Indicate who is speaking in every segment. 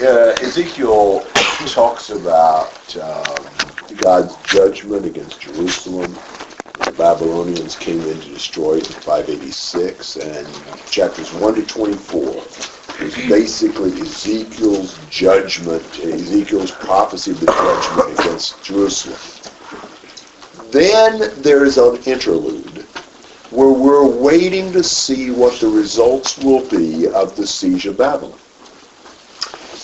Speaker 1: uh, Ezekiel talks about um, God's judgment against Jerusalem. The Babylonians came in to destroy it in 586, and chapters 1 to 24 is basically Ezekiel's judgment, Ezekiel's prophecy of the judgment against Jerusalem. Then there's an interlude where we're waiting to see what the results will be of the siege of Babylon.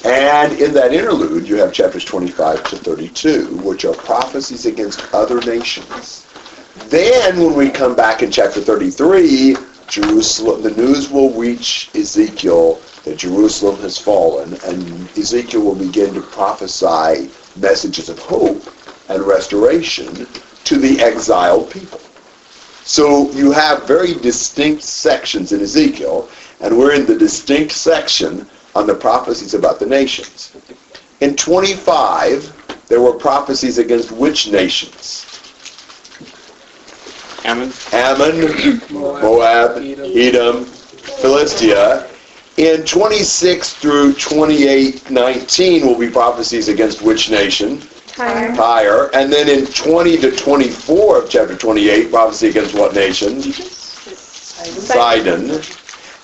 Speaker 1: And in that interlude, you have chapters 25 to 32, which are prophecies against other nations. Then, when we come back in chapter 33, Jerusalem, the news will reach Ezekiel that Jerusalem has fallen, and Ezekiel will begin to prophesy messages of hope and restoration to the exiled people. So you have very distinct sections in Ezekiel, and we're in the distinct section on the prophecies about the nations. In 25, there were prophecies against which nations?
Speaker 2: Ammon,
Speaker 1: Ammon, Moab, Edom, Philistia. In 26 through 28, 19 will be prophecies against which nation?
Speaker 3: Tyre.
Speaker 1: Tyre. And then in 20 to 24 of chapter 28, prophecy against what nation? Sidon.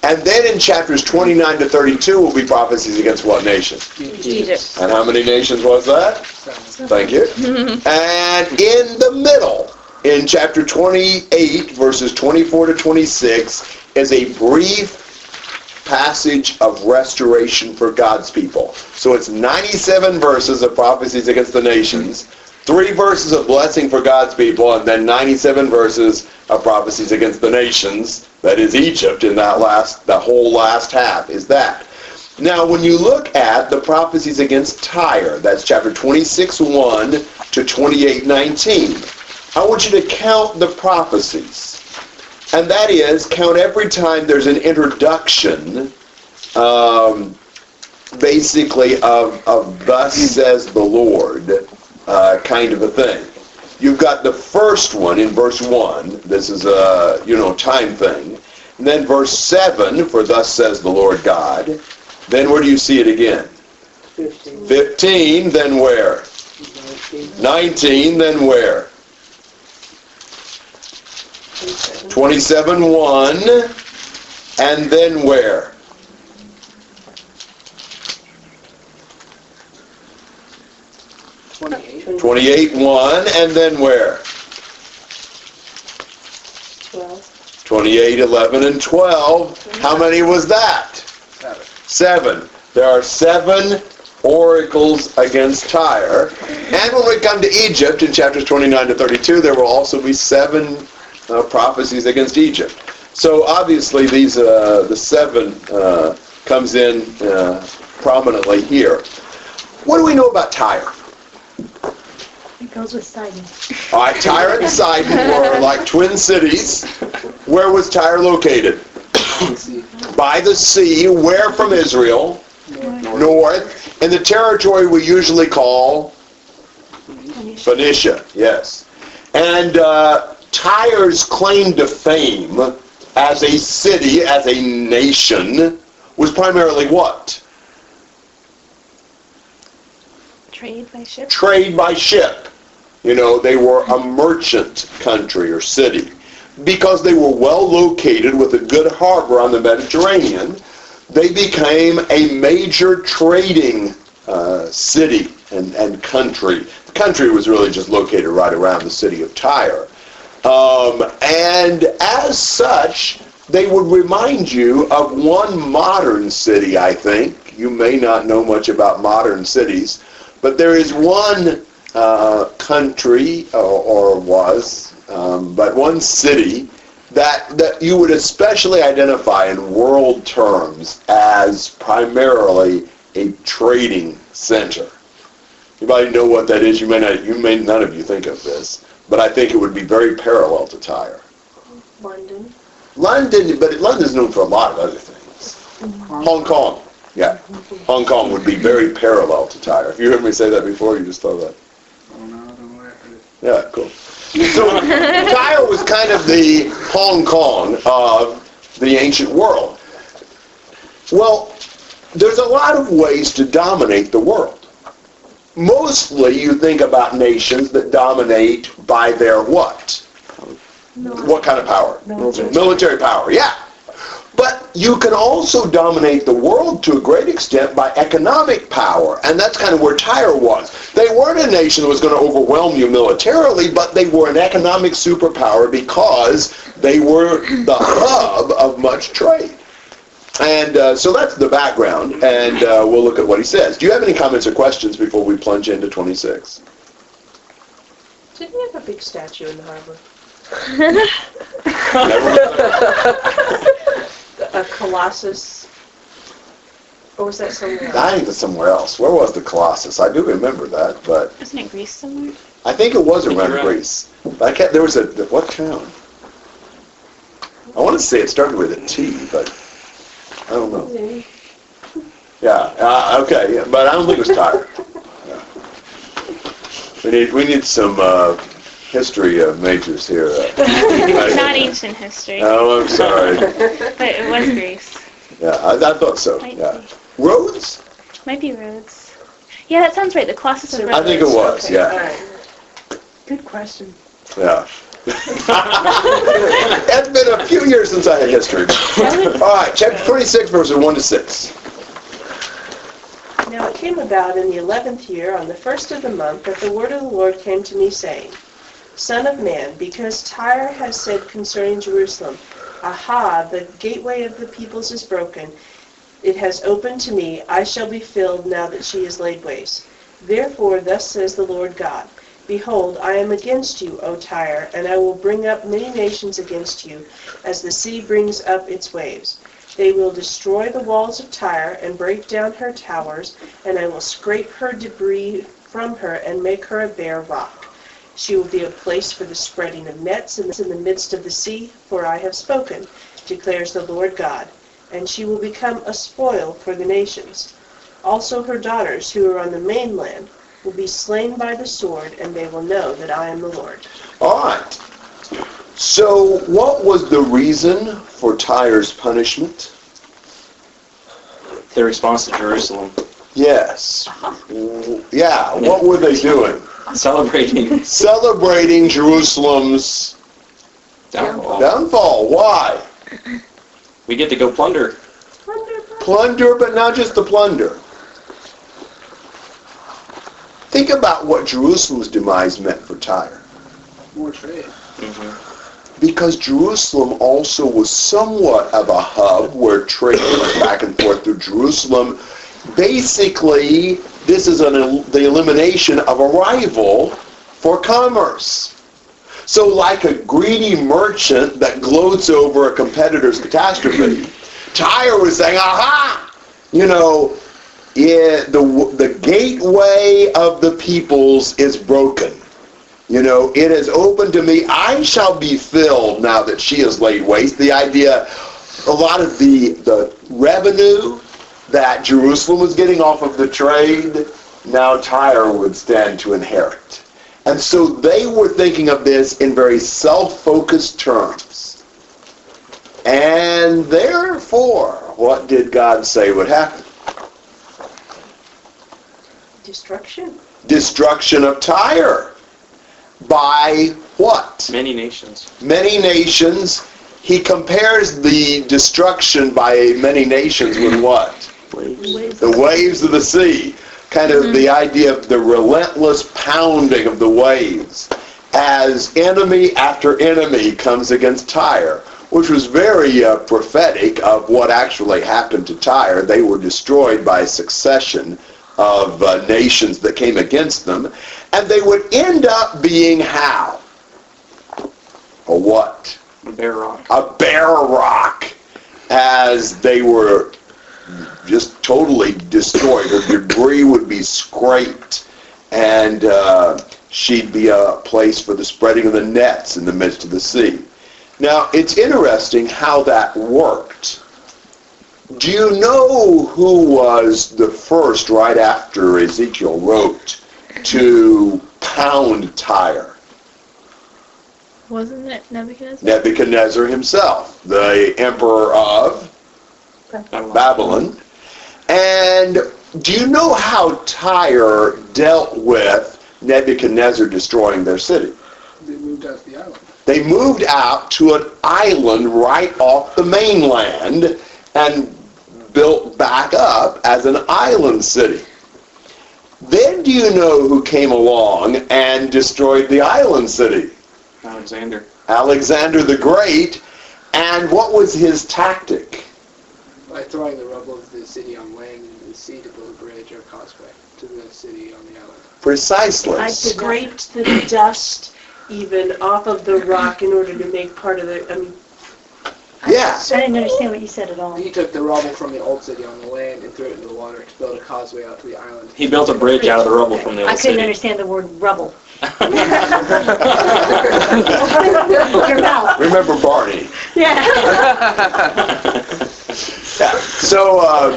Speaker 1: And then in chapters 29 to 32 will be prophecies against what nation?
Speaker 3: Egypt.
Speaker 1: And how many nations was that? Thank you. and in the middle, in chapter 28, verses 24 to 26, is a brief passage of restoration for God's people. So it's 97 verses of prophecies against the nations, three verses of blessing for God's people, and then 97 verses of prophecies against the nations. That is Egypt in that last, the whole last half is that. Now, when you look at the prophecies against Tyre, that's chapter 26, 1 to 28, 19, I want you to count the prophecies. And that is, count every time there's an introduction, um, basically, of, of thus says the Lord, uh, kind of a thing. You've got the first one in verse 1. This is a, you know, time thing. And then verse 7, for thus says the Lord God. Then where do you see it again? 15, 15 then where? 19. 19, then where? 27, 1, and then where?
Speaker 4: Twenty-eight.
Speaker 1: 28, 1, and then where?
Speaker 3: 12.
Speaker 1: 28, 11, and 12. How many was that?
Speaker 4: Seven.
Speaker 1: Seven. There are seven oracles against Tyre. And when we come to Egypt in chapters 29 to 32, there will also be seven uh, prophecies against Egypt. So obviously these uh, the seven uh, comes in uh, prominently here. What do we know about Tyre?
Speaker 3: It goes with Sidon.
Speaker 1: All right, Tyre and Sidon were like twin cities. Where was Tyre located? By the sea. Where from Israel? North. In the territory we usually call Phoenicia, yes. And uh, Tyre's claim to fame as a city, as a nation, was primarily what?
Speaker 3: Trade by ship.
Speaker 1: Trade by ship. You know, they were a merchant country or city. Because they were well located with a good harbor on the Mediterranean, they became a major trading uh, city and, and country. The country was really just located right around the city of Tyre. Um, and as such, they would remind you of one modern city, I think. You may not know much about modern cities, but there is one uh, country, or, or was, um, but one city that, that you would especially identify in world terms as primarily a trading center. Anybody know what that is? You may not. You may none of you think of this, but I think it would be very parallel to Tyre.
Speaker 3: London.
Speaker 1: London, but London's known for a lot of other things. Hong Kong, yeah, Hong Kong would be very parallel to Tyre. If you heard me say that before, you just thought that.
Speaker 4: oh no, I don't know where it is.
Speaker 1: Yeah, cool. So Tyre was kind of the Hong Kong of the ancient world. Well, there's a lot of ways to dominate the world. Mostly you think about nations that dominate by their what? What kind of power?
Speaker 3: Military.
Speaker 1: Military power, yeah. But you can also dominate the world to a great extent by economic power, and that's kind of where Tyre was. They weren't a nation that was going to overwhelm you militarily, but they were an economic superpower because they were the hub of much trade. And uh, so that's the background, and uh, we'll look at what he says. Do you have any comments or questions before we plunge into 26?
Speaker 2: Didn't you have a big statue in the harbor? A Colossus? Or was that somewhere else?
Speaker 1: I think it's somewhere else. Where was the Colossus? I do remember that, but
Speaker 3: Isn't it Greece somewhere?
Speaker 1: I think it was around
Speaker 5: You're right.
Speaker 1: Greece. But I can't, there was a, what town? I want to say it started with a T, but I don't know. Yeah, uh, okay, yeah, but I don't think it was Tyre. Yeah. We need, we need some, uh, history uh, majors here. uh.
Speaker 6: Not ancient history,
Speaker 1: Oh, I'm sorry.
Speaker 6: but it was Greece.
Speaker 1: Yeah, I, I thought so,
Speaker 6: Might
Speaker 1: yeah.
Speaker 6: be.
Speaker 1: Rhodes?
Speaker 6: Might be Rhodes. Yeah, that sounds right. The Colossus of
Speaker 1: I
Speaker 6: Rhodes.
Speaker 1: think it was,
Speaker 2: Okay,
Speaker 1: yeah.
Speaker 2: all right.
Speaker 3: Good question.
Speaker 1: Yeah. it's been a few years since I had history. All right, chapter 26, verses 1 to 6.
Speaker 2: Now it came about in the eleventh year, on the first of the month, that the word of the Lord came to me, saying, Son of man, because Tyre has said concerning Jerusalem, Aha, the gateway of the peoples is broken. It has opened to me. I shall be filled now that she is laid waste. Therefore, thus says the Lord God, Behold, I am against you, O Tyre, and I will bring up many nations against you, as the sea brings up its waves. They will destroy the walls of Tyre and break down her towers, and I will scrape her debris from her and make her a bare rock. She will be a place for the spreading of nets in the midst of the sea, for I have spoken, declares the Lord God. And she will become a spoil for the nations. Also her daughters, who are on the mainland, will be slain by the sword, and they will know that I am the Lord.
Speaker 1: All right. So, what was the reason for Tyre's punishment?
Speaker 5: Their response to Jerusalem,
Speaker 1: Yes. Uh-huh. Yeah, what were they doing?
Speaker 5: celebrating
Speaker 1: Celebrating Jerusalem's
Speaker 5: downfall.
Speaker 1: downfall. Why?
Speaker 5: We get to go plunder.
Speaker 1: Plunder, plunder, but not just the plunder. Think about what Jerusalem's demise meant for Tyre.
Speaker 4: More trade.
Speaker 5: Mm-hmm.
Speaker 1: because Jerusalem also was somewhat of a hub where trade went back and forth through Jerusalem. Basically, this is an, the elimination of a rival for commerce. So like a greedy merchant that gloats over a competitor's catastrophe, Tyre was saying, aha, you know, yeah, the, the gateway of the peoples is broken. You know, it is open to me. I shall be filled now that she is laid waste. The idea, a lot of the, the revenue that Jerusalem was getting off of the trade, now Tyre would stand to inherit. And so they were thinking of this in very self-focused terms. And therefore, what did God say would happen?
Speaker 2: Destruction.
Speaker 1: Destruction of Tyre. By what?
Speaker 5: Many nations.
Speaker 1: many nations. He compares the destruction by many nations with what? The waves of the sea. Kind of the idea of the relentless pounding of the waves as enemy after enemy comes against Tyre, which was very uh, prophetic of what actually happened to Tyre. They were destroyed by a succession of uh, nations that came against them, and they would end up being how? A what?
Speaker 5: The Bare Rock.
Speaker 1: a bare rock as they were just totally destroyed. Her debris would be scraped, and uh, she'd be a place for the spreading of the nets in the midst of the sea. Now, it's interesting how that worked. Do you know who was the first, right after Ezekiel wrote, to pound Tyre?
Speaker 6: Wasn't it Nebuchadnezzar?
Speaker 1: Nebuchadnezzar himself, the emperor of
Speaker 5: Babylon.
Speaker 1: Babylon. And do you know how Tyre dealt with Nebuchadnezzar destroying their city?
Speaker 4: They moved out to the island.
Speaker 1: They moved out to an island right off the mainland and built back up as an island city. Then do you know who came along and destroyed the island city?
Speaker 5: Alexander.
Speaker 1: Alexander the Great. And what was his tactic?
Speaker 4: By throwing the rubble of the city on land into the sea to build a bridge or causeway to the city on the island.
Speaker 1: Precisely.
Speaker 2: I scraped the dust even off of the rock in order to make part of the, I mean,
Speaker 1: Yeah.
Speaker 3: I didn't understand what you said at all.
Speaker 4: He took the rubble from the old city on the land and threw it into the water to build a causeway out to the island.
Speaker 5: He built a bridge out of the rubble from the old city.
Speaker 3: I
Speaker 5: old
Speaker 3: couldn't
Speaker 5: city.
Speaker 3: understand the word rubble. Your mouth.
Speaker 1: Remember Barney?
Speaker 3: Yeah.
Speaker 1: Yeah. So uh,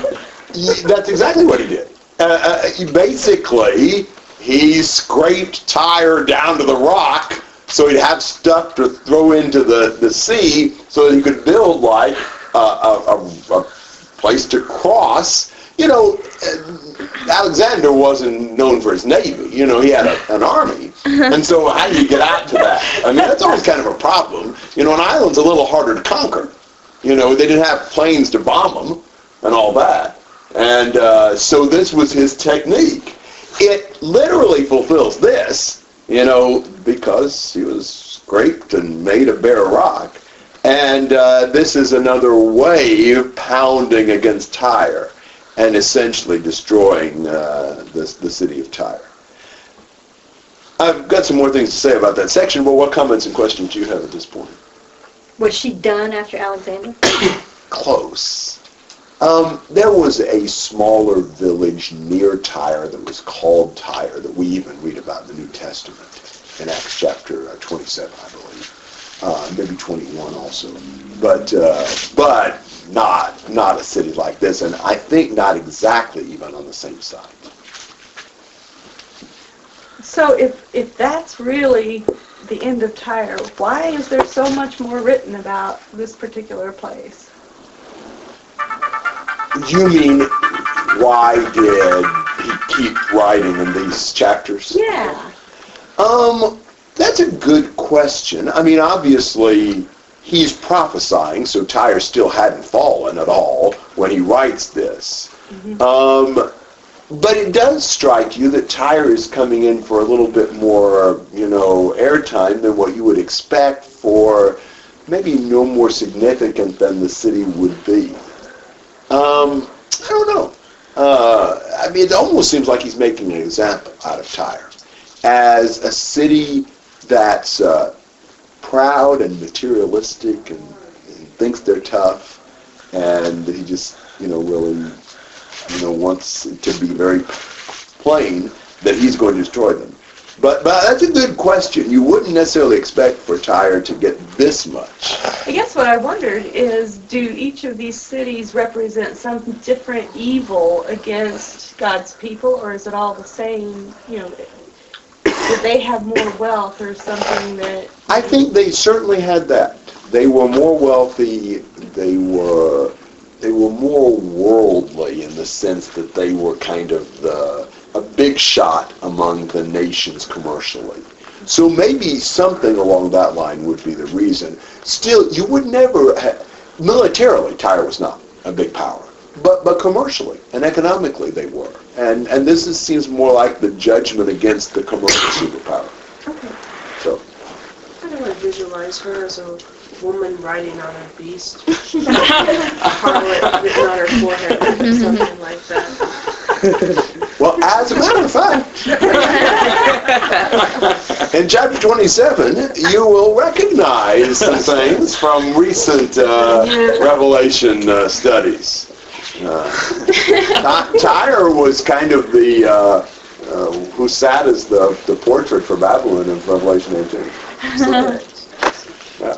Speaker 1: that's exactly what he did. Uh, uh, he basically, he scraped Tyre down to the rock so he'd have stuff to throw into the, the sea so that he could build like a, a, a, a place to cross. You know, uh, Alexander wasn't known for his navy. You know, he had a, an army. And so how do you get out to that? I mean, that's always kind of a problem. You know, an island's a little harder to conquer. You know, they didn't have planes to bomb them and all that. And uh, so this was his technique. It literally fulfills this, you know, because he was scraped and made of bare rock. And uh, this is another wave pounding against Tyre and essentially destroying uh, the, the city of Tyre. I've got some more things to say about that section, but what comments and questions do you have at this point?
Speaker 3: Was she done after Alexander?
Speaker 1: close. Um, there was a smaller village near Tyre that was called Tyre that we even read about in the New Testament in Acts chapter uh, 27, I believe, uh, maybe 21 also, but uh, but not not a city like this, and I think not exactly even on the same side.
Speaker 7: So if, if that's really the end of Tyre, why is there so much more written about this particular place?
Speaker 1: You mean why did he keep writing in these chapters?
Speaker 7: Yeah.
Speaker 1: Um, that's a good question. I mean, obviously, he's prophesying, so Tyre still hadn't fallen at all when he writes this. Mm-hmm. Um, but it does strike you that Tyre is coming in for a little bit more, you know, airtime than what you would expect for maybe no more significant than the city would be. Um, I don't know. Uh, I mean, it almost seems like he's making an example out of Tyre as a city that's uh, proud and materialistic and, and thinks they're tough, and he just, you know, really, you know, wants to be very plain that he's going to destroy them. But, but that's a good question. You wouldn't necessarily expect for Tyre to get this much.
Speaker 7: I guess what I wondered is, do each of these cities represent some different evil against God's people, or is it all the same, you know, did they have more wealth or something that...
Speaker 1: I think they certainly had that. They were more wealthy. They were they were more worldly in the sense that they were kind of the, a big shot among the nations commercially. So maybe something along that line would be the reason. Still, you would never ha militarily. Tyre was not a big power, but but commercially and economically they were. And and this is, seems more like the judgment against the commercial superpower.
Speaker 7: Okay.
Speaker 1: So.
Speaker 2: I don't want to visualize her as a woman riding on a beast. a harlot written on her forehead, or something like that.
Speaker 1: Well, as a matter of fact, in chapter 27, you will recognize some things from recent uh, Revelation uh, studies. Uh, Tyre was kind of the, uh, uh, who sat as the, the portrait for Babylon in Revelation 18. Yeah.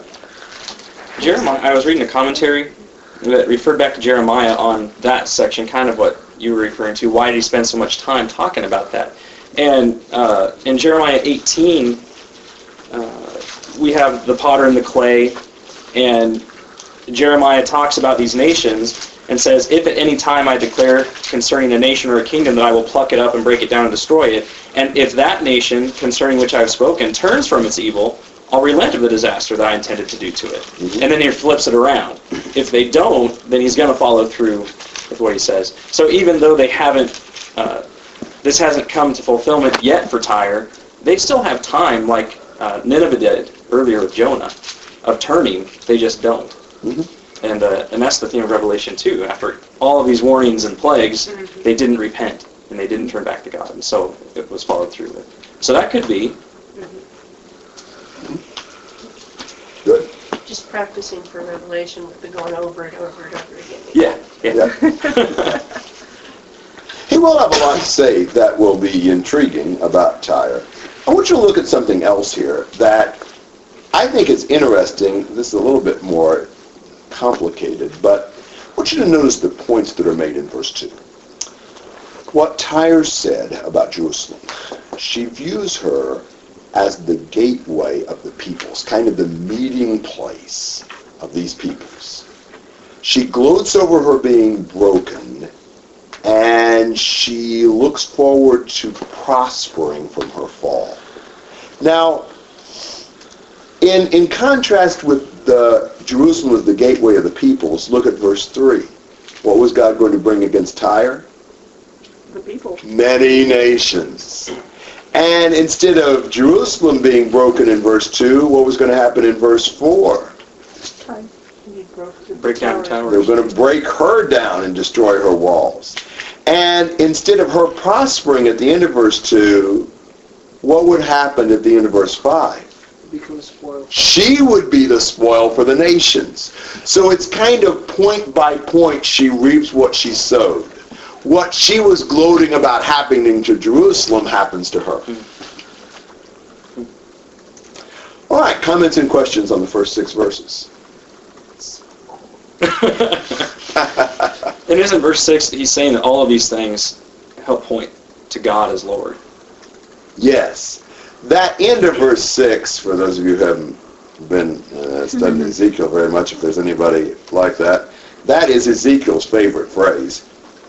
Speaker 5: Jeremiah, I was reading a commentary that referred back to Jeremiah on that section, kind of what you were referring to. Why did he spend so much time talking about that? And uh, in Jeremiah 18, uh, we have the potter and the clay, and Jeremiah talks about these nations, and says, If at any time I declare concerning a nation or a kingdom that I will pluck it up and break it down and destroy it, and if that nation concerning which I have spoken turns from its evil, I'll relent of the disaster that I intended to do to it. And then he flips it around. If they don't, then he's going to follow through with what he says. So even though they haven't, uh, this hasn't come to fulfillment yet for Tyre, they still have time, like uh, Nineveh did earlier with Jonah, of turning. They just don't.
Speaker 1: Mhm.
Speaker 5: And uh, and that's the theme of Revelation too. After all of these warnings and plagues, they didn't repent and they didn't turn back to God, and so it was followed through with. So that could be
Speaker 1: Good.
Speaker 2: Just practicing for Revelation with the going over it over and over again.
Speaker 5: yeah, yeah.
Speaker 1: He will have a lot to say that will be intriguing about Tyre. I want you to look at something else here that I think is interesting. This is a little bit more complicated, but I want you to notice the points that are made in verse 2. What Tyre said about Jerusalem, she views her as the gateway of the peoples, kind of the meeting place of these peoples. She gloats over her being broken and she looks forward to prospering from her fall. Now, in, in contrast with the Jerusalem as the gateway of the peoples, look at verse 3. What was God going to bring against Tyre?
Speaker 7: The people.
Speaker 1: Many nations. And instead of Jerusalem being broken in verse 2, what was going to happen in verse 4?
Speaker 2: You broke the
Speaker 5: Break down
Speaker 2: tower.
Speaker 1: They were going to break her down and destroy her walls. And instead of her prospering at the end of verse 2, what would happen at the end of verse 5?
Speaker 4: Become spoiled.
Speaker 1: She would be the spoil for the nations. So it's kind of point by point she reaps what she sowed. What she was gloating about happening to Jerusalem happens to her. All right, comments and questions on the first six verses.
Speaker 5: and isn't verse six? He's saying that all of these things help point to God as Lord.
Speaker 1: Yes. That end of verse 6, for those of you who haven't been uh, studying Ezekiel very much, if there's anybody like that, that is Ezekiel's favorite phrase.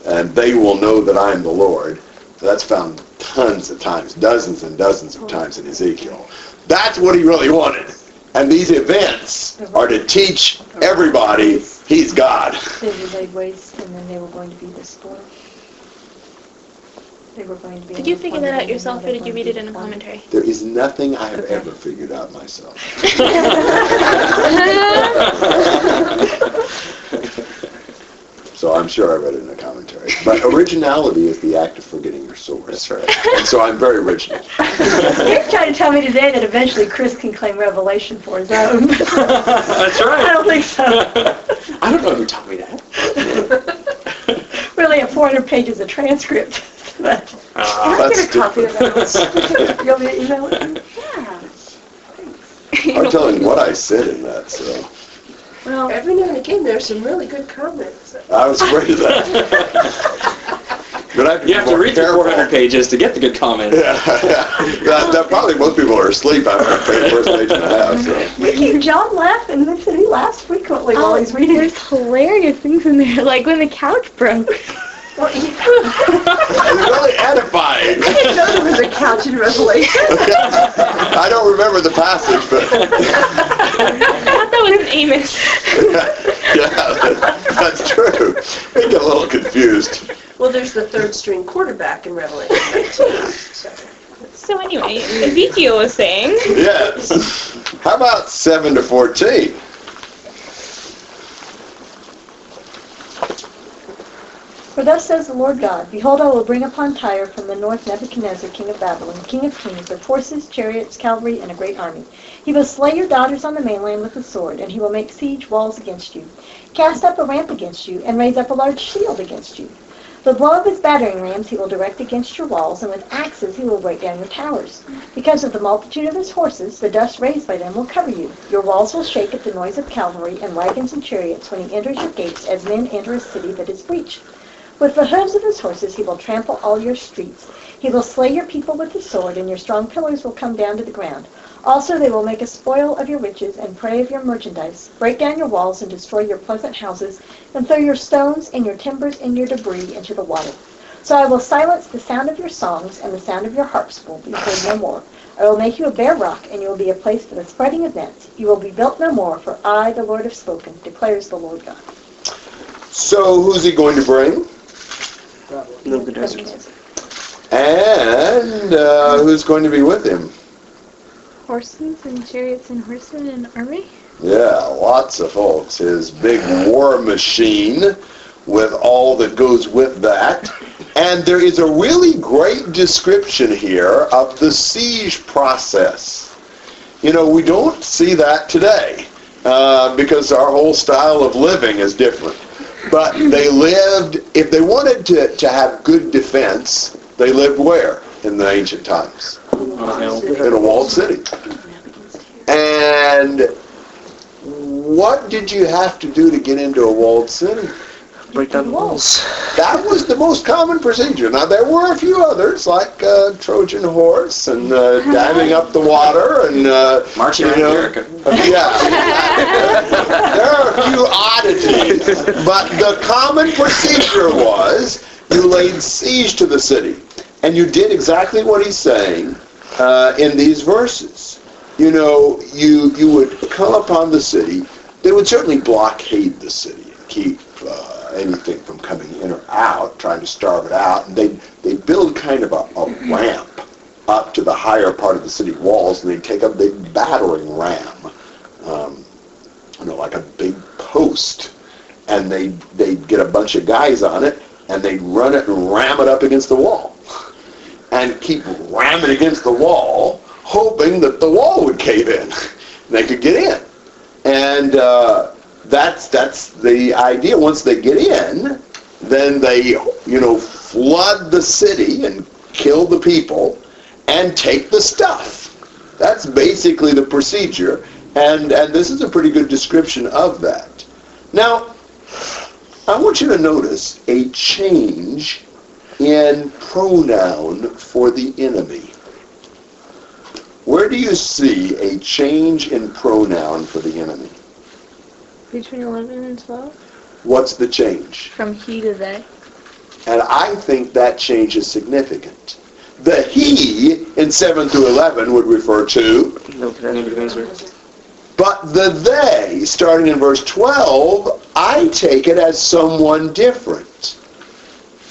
Speaker 1: And they will know that I am the Lord. That's found tons of times, dozens and dozens of oh. times in Ezekiel. That's what he really wanted. And these events are to teach everybody he's God.
Speaker 3: They were laid waste and then they were going to be destroyed. They were going to be.
Speaker 6: Did you figure that out yourself, or did you read it in a commentary?
Speaker 1: There is nothing I have
Speaker 3: Okay.
Speaker 1: ever figured out myself. So I'm sure I read it in a commentary. But originality is the act of forgetting your source.
Speaker 5: That's right.
Speaker 1: And so I'm very original.
Speaker 3: You're trying to tell me today that eventually Chris can claim revelation for his own.
Speaker 5: That's right.
Speaker 3: I don't think so.
Speaker 5: I don't know who taught me that.
Speaker 3: really, only have 400 pages of transcript. But
Speaker 5: Uh,
Speaker 3: I'll
Speaker 1: that's
Speaker 3: get a copy of that. You want me to email it? to you? Yeah.
Speaker 1: I'm telling you what I said in that, so
Speaker 3: Well,
Speaker 2: Every now and again, there's some really good comments.
Speaker 1: I was afraid of that. But I have to
Speaker 5: you have to read through
Speaker 1: careful.
Speaker 5: 400 pages to get the good comment.
Speaker 1: Yeah, that, that probably most people are asleep after the first page and a half. So.
Speaker 3: we keep John laughing. They said he laughs frequently while oh, he's reading.
Speaker 6: Oh, There's hilarious things in there, like when the couch broke.
Speaker 3: Well, he-
Speaker 1: It's really edifying.
Speaker 3: I didn't know there was a couch in Revelation.
Speaker 1: I don't remember the passage, but
Speaker 6: I thought that was an Amos.
Speaker 1: yeah, that's true. I get a little confused.
Speaker 2: Well, there's the third string quarterback in Revelation 19. So.
Speaker 6: So anyway, Ezekiel was saying,
Speaker 1: Yes. How about 7 to 14?
Speaker 3: For thus says the Lord God, Behold, I will bring upon Tyre from the north Nebuchadnezzar, king of Babylon, king of kings, with horses, chariots, cavalry, and a great army. He will slay your daughters on the mainland with the sword, and he will make siege walls against you, cast up a ramp against you, and raise up a large shield against you. The blow of his battering rams he will direct against your walls, and with axes he will break down your towers. Because of the multitude of his horses, the dust raised by them will cover you. Your walls will shake at the noise of cavalry and wagons and chariots when he enters your gates, as men enter a city that is breached. With the hooves of his horses he will trample all your streets. He will slay your people with the sword, and your strong pillars will come down to the ground. Also they will make a spoil of your riches and prey of your merchandise, break down your walls and destroy your pleasant houses, and throw your stones and your timbers and your debris into the water. So I will silence the sound of your songs, and the sound of your harps will be heard no more. I will make you a bare rock, and you will be a place for the spreading of nets. You will be built no more, for I, the Lord, have spoken, declares the Lord God.
Speaker 1: So who's he going to bring?
Speaker 5: Nebuchadnezzar.
Speaker 1: And uh, who's going to be with him?
Speaker 6: Horses and chariots and horsemen and army?
Speaker 1: Yeah, lots of folks. His big war machine with all that goes with that. And there is a really great description here of the siege process. You know, we don't see that today uh, because our whole style of living is different. But they lived, if they wanted to, to have good defense, they lived where in the ancient times? In a walled city. And what did you have to do to get into a walled city?
Speaker 5: Break down the walls.
Speaker 1: That was the most common procedure. Now there were a few others, like uh, Trojan horse and uh, damming up the water and uh,
Speaker 5: Marching
Speaker 1: you
Speaker 5: around
Speaker 1: know,
Speaker 5: Jericho.
Speaker 1: yeah. there are a few oddities, but the common procedure was you laid siege to the city, and you did exactly what he's saying uh, in these verses. You know, you you would come upon the city. They would certainly blockade the city and keep uh, anything from coming in or out, trying to starve it out. And they they build kind of a, a ramp up to the higher part of the city walls, and they take a big battering ram, um, you know, like a big post, and they they get a bunch of guys on it, and they run it and ram it up against the wall, and keep ramming against the wall, hoping that the wall would cave in, and they could get in, and. Uh, that's that's the idea. Once they get in, then they you know flood the city and kill the people and take the stuff. That's basically the procedure, and and this is a pretty good description of that. Now, I want you to notice a change in pronoun for the enemy. Where do you see a change in pronoun for the enemy?
Speaker 6: Between 11 and 12?
Speaker 1: What's the change?
Speaker 6: From he to they.
Speaker 1: And I think that change is significant. The he in 7 through 11 would refer to,
Speaker 5: Nebuchadnezzar.
Speaker 1: but the they, starting in verse 12, I take it as someone different.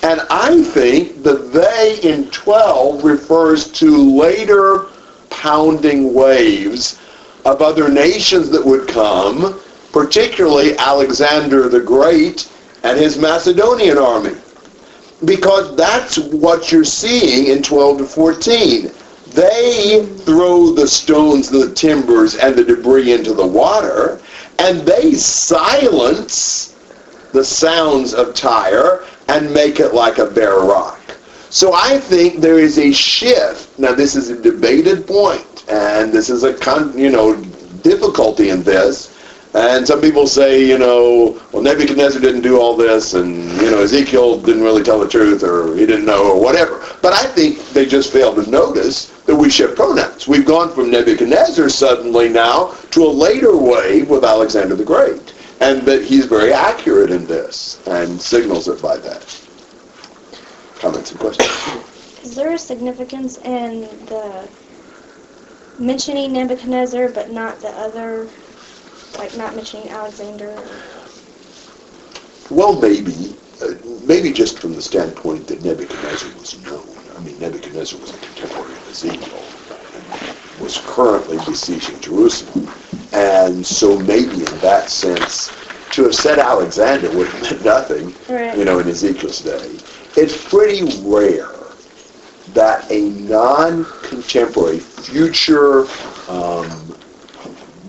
Speaker 1: And I think the they in 12 refers to later pounding waves of other nations that would come, particularly Alexander the Great and his Macedonian army. Because that's what you're seeing in 12 to 14. They throw the stones, the timbers, and the debris into the water, and they silence the sounds of Tyre and make it like a bare rock. So I think there is a shift. Now this is a debated point, and this is a con, you know difficulty in this. And some people say, you know, well Nebuchadnezzar didn't do all this, and you know Ezekiel didn't really tell the truth, or he didn't know, or whatever. But I think they just failed to notice that we shift pronouns. We've gone from Nebuchadnezzar suddenly now to a later wave with Alexander the Great, and that he's very accurate in this and signals it by that. Comments and questions?
Speaker 8: Is there a significance in the mentioning Nebuchadnezzar but not the other, like not mentioning Alexander?
Speaker 1: Well, maybe, uh, maybe just from the standpoint that Nebuchadnezzar was known. I mean, Nebuchadnezzar was a contemporary of Ezekiel, and was currently besieging Jerusalem, and so maybe in that sense, to have said Alexander would have meant nothing,
Speaker 8: Right.
Speaker 1: you know, in Ezekiel's day. It's pretty rare that a non-contemporary future um,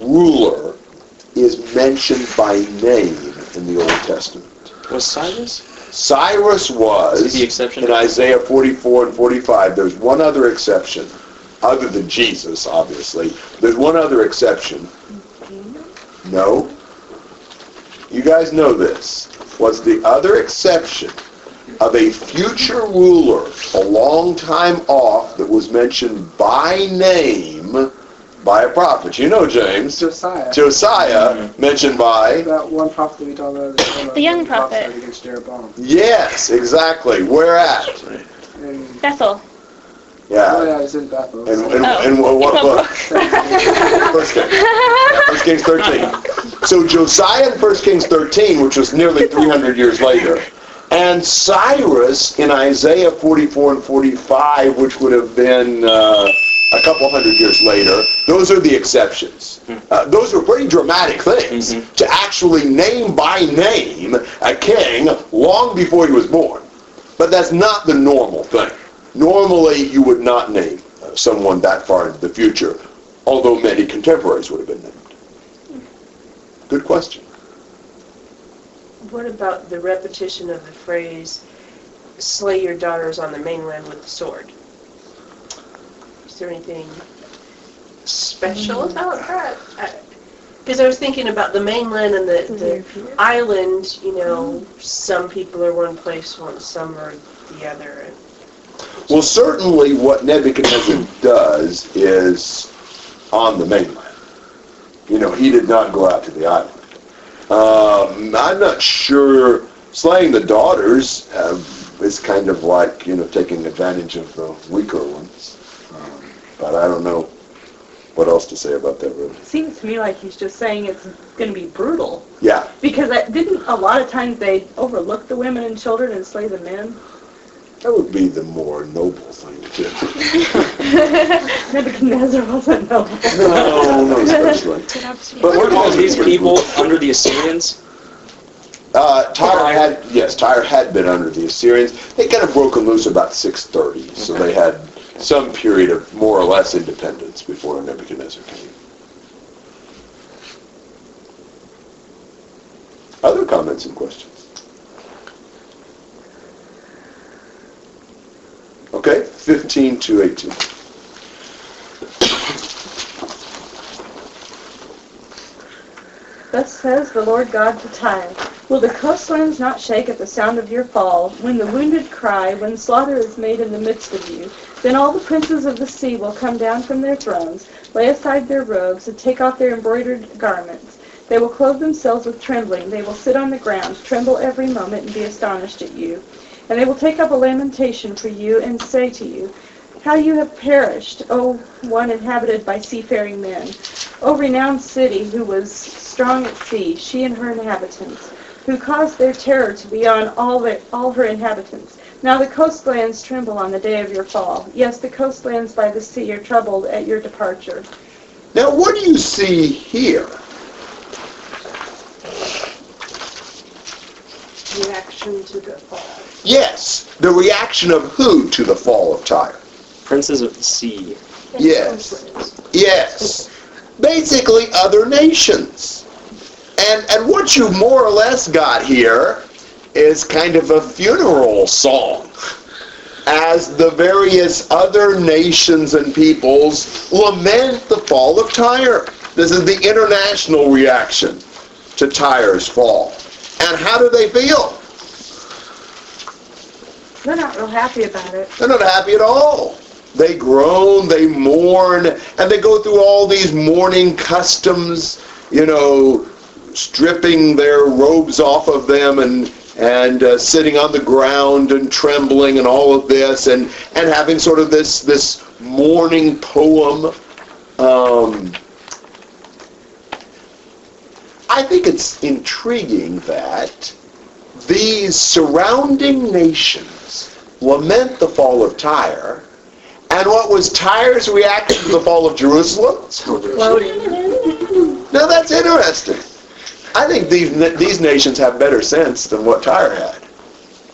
Speaker 1: ruler is mentioned by name in the Old Testament.
Speaker 5: Was Cyrus?
Speaker 1: Cyrus was
Speaker 5: The exception?
Speaker 1: in Isaiah 44 and 45. There's one other exception, other than Jesus, obviously. There's one other exception. No? You guys know this. Was the other exception of a future ruler a long time off that was mentioned by name by a prophet. You know, James.
Speaker 4: Josiah.
Speaker 1: Josiah, mentioned by.
Speaker 4: That one prophet that we talked about. that-
Speaker 6: The young prophet.
Speaker 4: Against Jeroboam.
Speaker 1: Yes, exactly. Where at?
Speaker 4: And,
Speaker 6: Bethel.
Speaker 4: oh
Speaker 1: Yeah.
Speaker 4: yeah, it's in Bethel.
Speaker 1: And,
Speaker 4: so-
Speaker 1: and,
Speaker 6: Oh.
Speaker 1: and what, what book?
Speaker 6: Book.
Speaker 1: First Kings. First Kings 13. So Josiah in First Kings 13, which was nearly 300 years later, and Cyrus in Isaiah 44 and 45, which would have been uh, a couple hundred years later, those are the exceptions. Uh, those are pretty dramatic things
Speaker 5: Mhm.
Speaker 1: to actually name by name a king long before he was born. But that's not the normal thing. Normally, you would not name someone that far into the future, although many contemporaries would have been named. Good question.
Speaker 2: What about the repetition of the phrase, slay your daughters on the mainland with the sword? Is there anything special about that? Because I was thinking about the mainland and the, the island, you know, some people are one place, one, some are the other.
Speaker 1: Well, certainly what Nebuchadnezzar does is on the mainland. You know, he did not go out to the island. Um, I'm not sure slaying the daughters uh, is kind of like, you know, taking advantage of the weaker ones. But I don't know what else to say about that, really.
Speaker 7: Seems to me like he's just saying it's going to be brutal.
Speaker 1: Yeah,
Speaker 7: Because I, didn't a lot of times they overlook the women and children and slay the men?
Speaker 1: that would be the more noble thing to do.
Speaker 7: Nebuchadnezzar wasn't noble.
Speaker 1: no, no, especially.
Speaker 5: But weren't all these people under the Assyrians?
Speaker 1: Uh, Tyre had, yes, Tyre had been under the Assyrians. They kind of broken loose about 630, so they had some period of more or less independence before Nebuchadnezzar came. Other comments and questions? Okay, 15 to 18.
Speaker 7: Thus says the Lord God to Tyre, Will the coastlands not shake at the sound of your fall, when the wounded cry, when slaughter is made in the midst of you? Then all the princes of the sea will come down from their thrones, lay aside their robes, and take off their embroidered garments. They will clothe themselves with trembling, they will sit on the ground, tremble every moment, and be astonished at you. And they will take up a lamentation for you, and say to you, How you have perished, O one inhabited by seafaring men! O renowned city, who was strong at sea, she and her inhabitants, who caused their terror to be on all, their, all her inhabitants. Now the coastlands tremble on the day of your fall. Yes, the coastlands by the sea are troubled at your departure.
Speaker 1: Now, what do you see here?
Speaker 2: Reaction to the fall.
Speaker 1: Yes, the reaction of who to the fall of Tyre?
Speaker 5: Princes of the sea.
Speaker 1: Yes. Yes. Basically other nations. And and what you more or less got here is kind of a funeral song as the various other nations and peoples lament the fall of Tyre. This is the international reaction to Tyre's fall. And how do they feel?
Speaker 7: They're not real happy about it.
Speaker 1: They're not happy at all. They groan, they mourn, and they go through all these mourning customs, you know, stripping their robes off of them and and uh, sitting on the ground and trembling and all of this and and having sort of this this mourning poem. Um, I think it's intriguing that these surrounding nations lament the fall of Tyre, and what was Tyre's reaction to the fall of Jerusalem? Now that's interesting. I think these these nations have better sense than what Tyre had.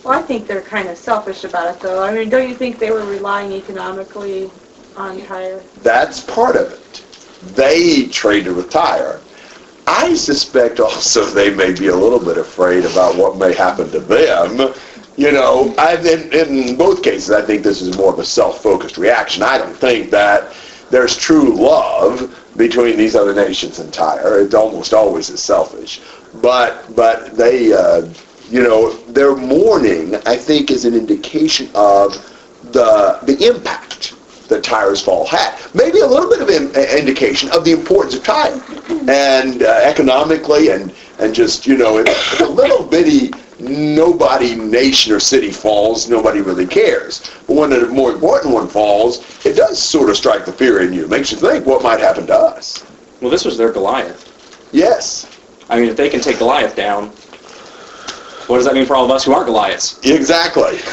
Speaker 7: Well, I think they're kind of selfish about it, though. I mean, don't you think they were relying economically on Tyre?
Speaker 1: That's part of it. They traded with Tyre. I suspect also they may be a little bit afraid about what may happen to them. You know, I, in, in both cases, I think this is more of a self-focused reaction. I don't think that there's true love between these other nations and Tyre. It almost always is selfish. But but they uh, You know, their mourning, I think, is an indication of the the impact that Tyre's fall had. Maybe a little bit of in, uh, indication of the importance of Tyre, and uh, economically, and and just you know, if a little bitty nobody nation or city falls, nobody really cares. But when a more important one falls, it does sort of strike the fear in you. It makes you think what might happen to us.
Speaker 5: Well, this was their Goliath.
Speaker 1: Yes,
Speaker 5: I mean, if they can take Goliath down, what does that mean for all of us who aren't Goliaths?
Speaker 1: exactly.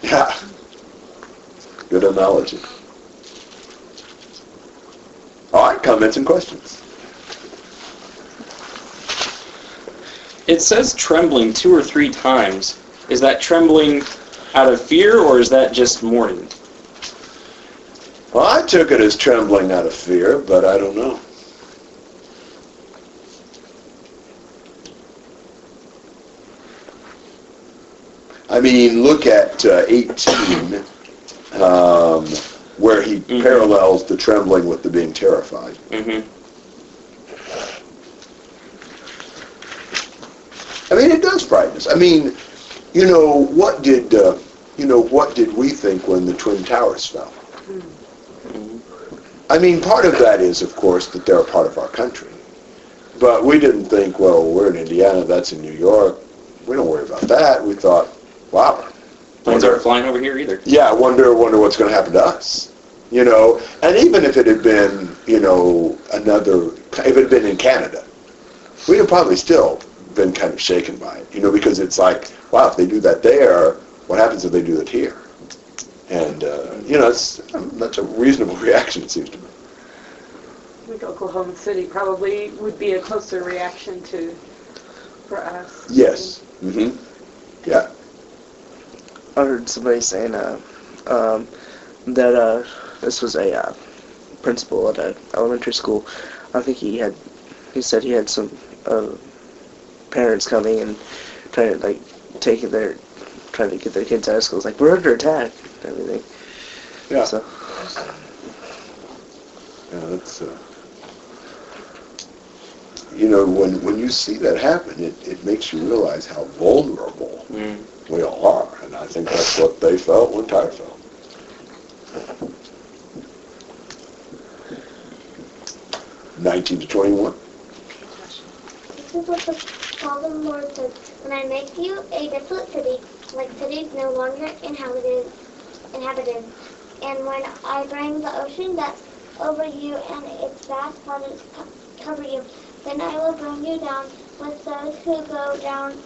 Speaker 1: Yeah. Good analogy. All right, comments and questions.
Speaker 5: It says trembling two or three times. Is that trembling out of fear or is that just mourning?
Speaker 1: Well, I took it as trembling out of fear, but I don't know. I mean, look at uh, 18, um, where he
Speaker 5: Mhm.
Speaker 1: parallels the trembling with the being terrified.
Speaker 5: Mm-hmm.
Speaker 1: I mean, it does frighten us. I mean, you know, what did, uh, you know, what did we think when the Twin Towers fell? I mean, part of that is, of course, that they're a part of our country. But we didn't think, well, we're in Indiana, that's in New York. We don't worry about that. We thought, wow.
Speaker 5: Planes aren't flying over here either.
Speaker 1: Yeah, wonder, wonder what's going to happen to us. You know, and even if it had been, you know, another, if it had been in Canada, we'd have probably still been kind of shaken by it. You know, because it's like, wow, if they do that there, what happens if they do that here? And, uh, you know, it's, that's a reasonable reaction, it seems to me.
Speaker 7: I think Oklahoma City probably would be a closer reaction to, for us.
Speaker 1: Yes. Mm-hmm. Yeah.
Speaker 9: I heard somebody saying uh, um, that uh, this was a uh, principal at an elementary school. I think he had he said he had some uh, parents coming and trying to like take their trying to get their kids out of school. It's like we're under attack and everything.
Speaker 1: Yeah.
Speaker 9: So
Speaker 1: Yeah, that's, uh, you know, when, when you see that happen, it, it makes you realize how vulnerable
Speaker 5: Mm.
Speaker 1: we all are. And I think that's what they felt when Tyre fell. Nineteen to twenty-one.
Speaker 10: This is what the Father Lord. When I make you a desolate city, like cities no longer inhabited, inhabited, and when I bring the ocean depths over you and its vast waters cover you, then I will bring you down with those who go down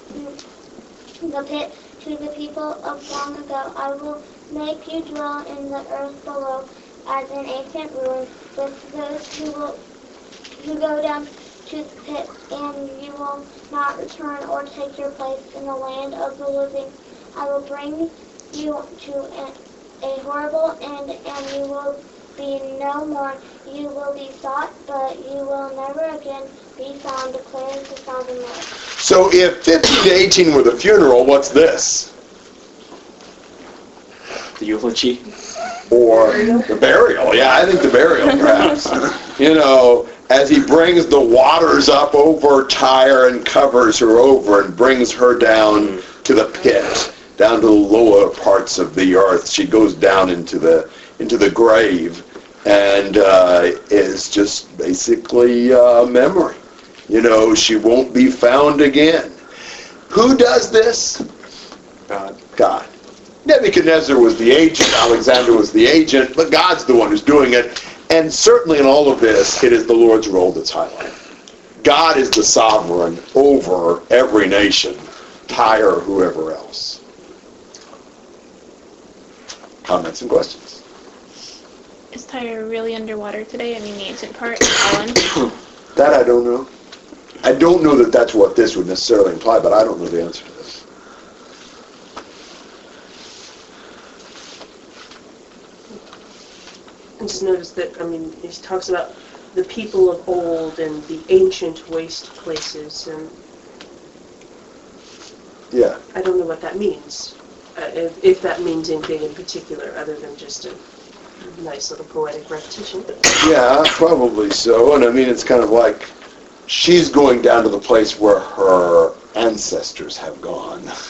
Speaker 10: the pit to the people of long ago. I will make you dwell in the earth below as an ancient ruin with those who will who go down to the pit, and you will not return or take your place in the land of the living. I will bring you to a, a horrible end, and you will be no more. You will be sought, but you will never again be found, declares the sovereign Lord.
Speaker 1: So if fifteen to eighteen were the funeral, what's this?
Speaker 5: The eulogy.
Speaker 1: Or the burial. Yeah, I think the burial, perhaps. you know, as he brings the waters up over Tyre and covers her over and brings her down to the pit, down to the lower parts of the earth. She goes down into the into the grave and uh, is just basically uh, memory. You know, she won't be found again. Who does this?
Speaker 5: God.
Speaker 1: God. Nebuchadnezzar was the agent, Alexander was the agent, but God's the one who's doing it. And certainly in all of this, it is the Lord's role that's highlighted. God is the sovereign over every nation, Tyre whoever else. Comments and questions?
Speaker 6: Is Tyre really underwater today? I mean, the ancient part.
Speaker 1: That I don't know. I don't know that that's what this would necessarily imply, but I don't know the answer to this.
Speaker 2: I just noticed that, I mean, he talks about the people of old and the ancient waste places, and
Speaker 1: Yeah.
Speaker 2: I don't know what that means. Uh, if, if that means anything in particular, other than just a nice little poetic repetition.
Speaker 1: Yeah, probably so. And I mean, it's kind of like she's going down to the place where her ancestors have gone.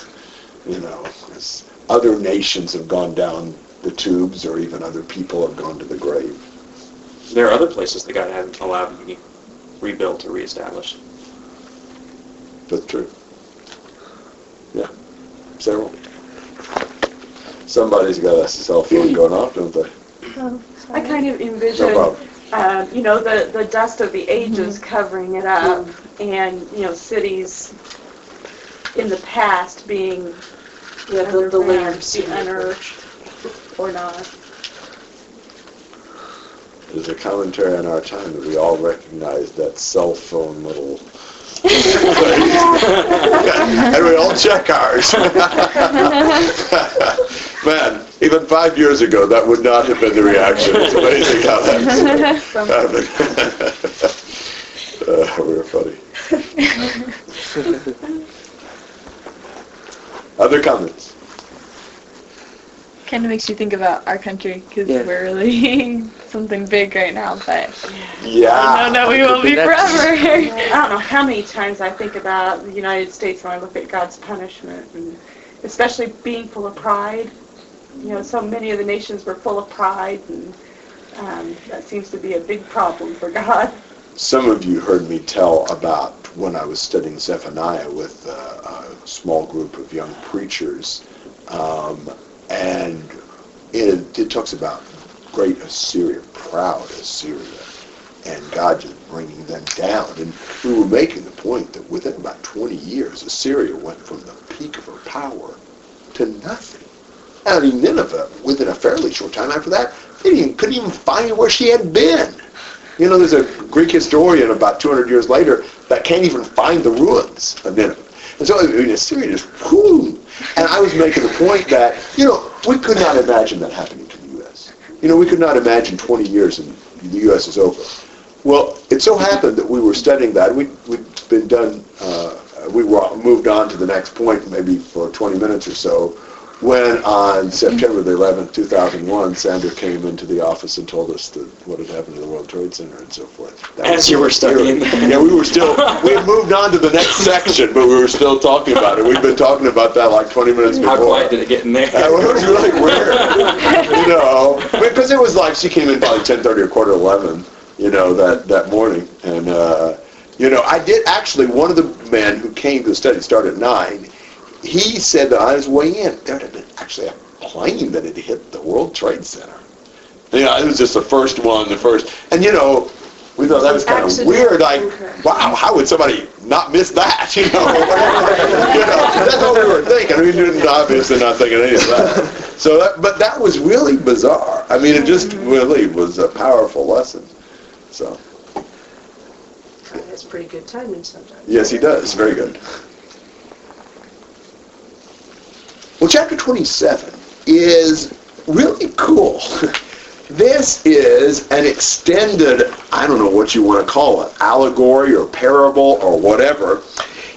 Speaker 1: You know, as other nations have gone down the tubes, or even other people have gone to the grave.
Speaker 5: There are other places that God hadn't allowed to be rebuilt or reestablished.
Speaker 1: That's true. Yeah, several. Somebody's got a cell phone going off, don't they?
Speaker 7: I kind of envision,
Speaker 1: problem.
Speaker 7: um, you know, the, the dust of the ages covering it up and, you know, cities in the past being
Speaker 2: Yeah, the, the later
Speaker 7: underground,
Speaker 2: city.
Speaker 7: unearthed or not.
Speaker 1: There's a commentary on our time that we all recognize that cell phone little and we all check ours. Man, even five years ago, that would not have been the reaction. It's amazing how that's happened. uh, we were funny. Other comments?
Speaker 6: Kind of makes you think about our country because
Speaker 9: Yeah.
Speaker 6: we're really something big right now, but
Speaker 1: Yeah.
Speaker 6: I know that we won't be forever.
Speaker 7: I don't know how many times I think about the United States when I look at God's punishment, and especially being full of pride. You know, so many of the nations were full of pride, and um, that seems to be a big problem for God.
Speaker 1: Some of you heard me tell about when I was studying Zephaniah with uh, a small group of young preachers, um, and it, it talks about great Assyria, proud Assyria, and God just bringing them down. And we were making the point that within about 20 years, Assyria went from the peak of her power to nothing. I mean, Nineveh, within a fairly short time after that, they couldn't even find where she had been. You know, there's a Greek historian about 200 years later that can't even find the ruins of Nineveh. So I mean, Assyria just, whoo. And I was making the point that, you know, we could not imagine that happening to the U.S. You know, we could not imagine 20 years and the U.S. is over. Well, it so happened that we were studying that. We, we'd been done, uh, we were moved on to the next point maybe for 20 minutes or so when on September the 11th, 2001, Sandra came into the office and told us that what had happened to the World Trade Center and so forth. That
Speaker 5: As you were studying.
Speaker 1: Yeah, we were still, we had moved on to the next section, but we were still talking about it. We'd been talking about that like 20 minutes before.
Speaker 5: How quiet did it get in there?
Speaker 1: It was really weird, you know, because it was like she came in probably 10:30 or quarter 11, you know, that that morning, and uh, you know, I did actually one of the men who came to the study started at nine. He said that on his way in, there had been actually a plane that had hit the World Trade Center. You know, it was just the first one, the first, and you know, we thought that was kind of weird. Like, wow, how would somebody not miss that? You know, you know, that's what we were thinking. We didn't obviously not thinking any of that. So, that, but that was really bizarre. I mean, it just mm-hmm. really was a powerful lesson. So,
Speaker 2: God has pretty good timing sometimes.
Speaker 1: yes, he does. Very good. Well, chapter 27 is really cool. This is an extended, I don't know what you want to call it, allegory or parable or whatever,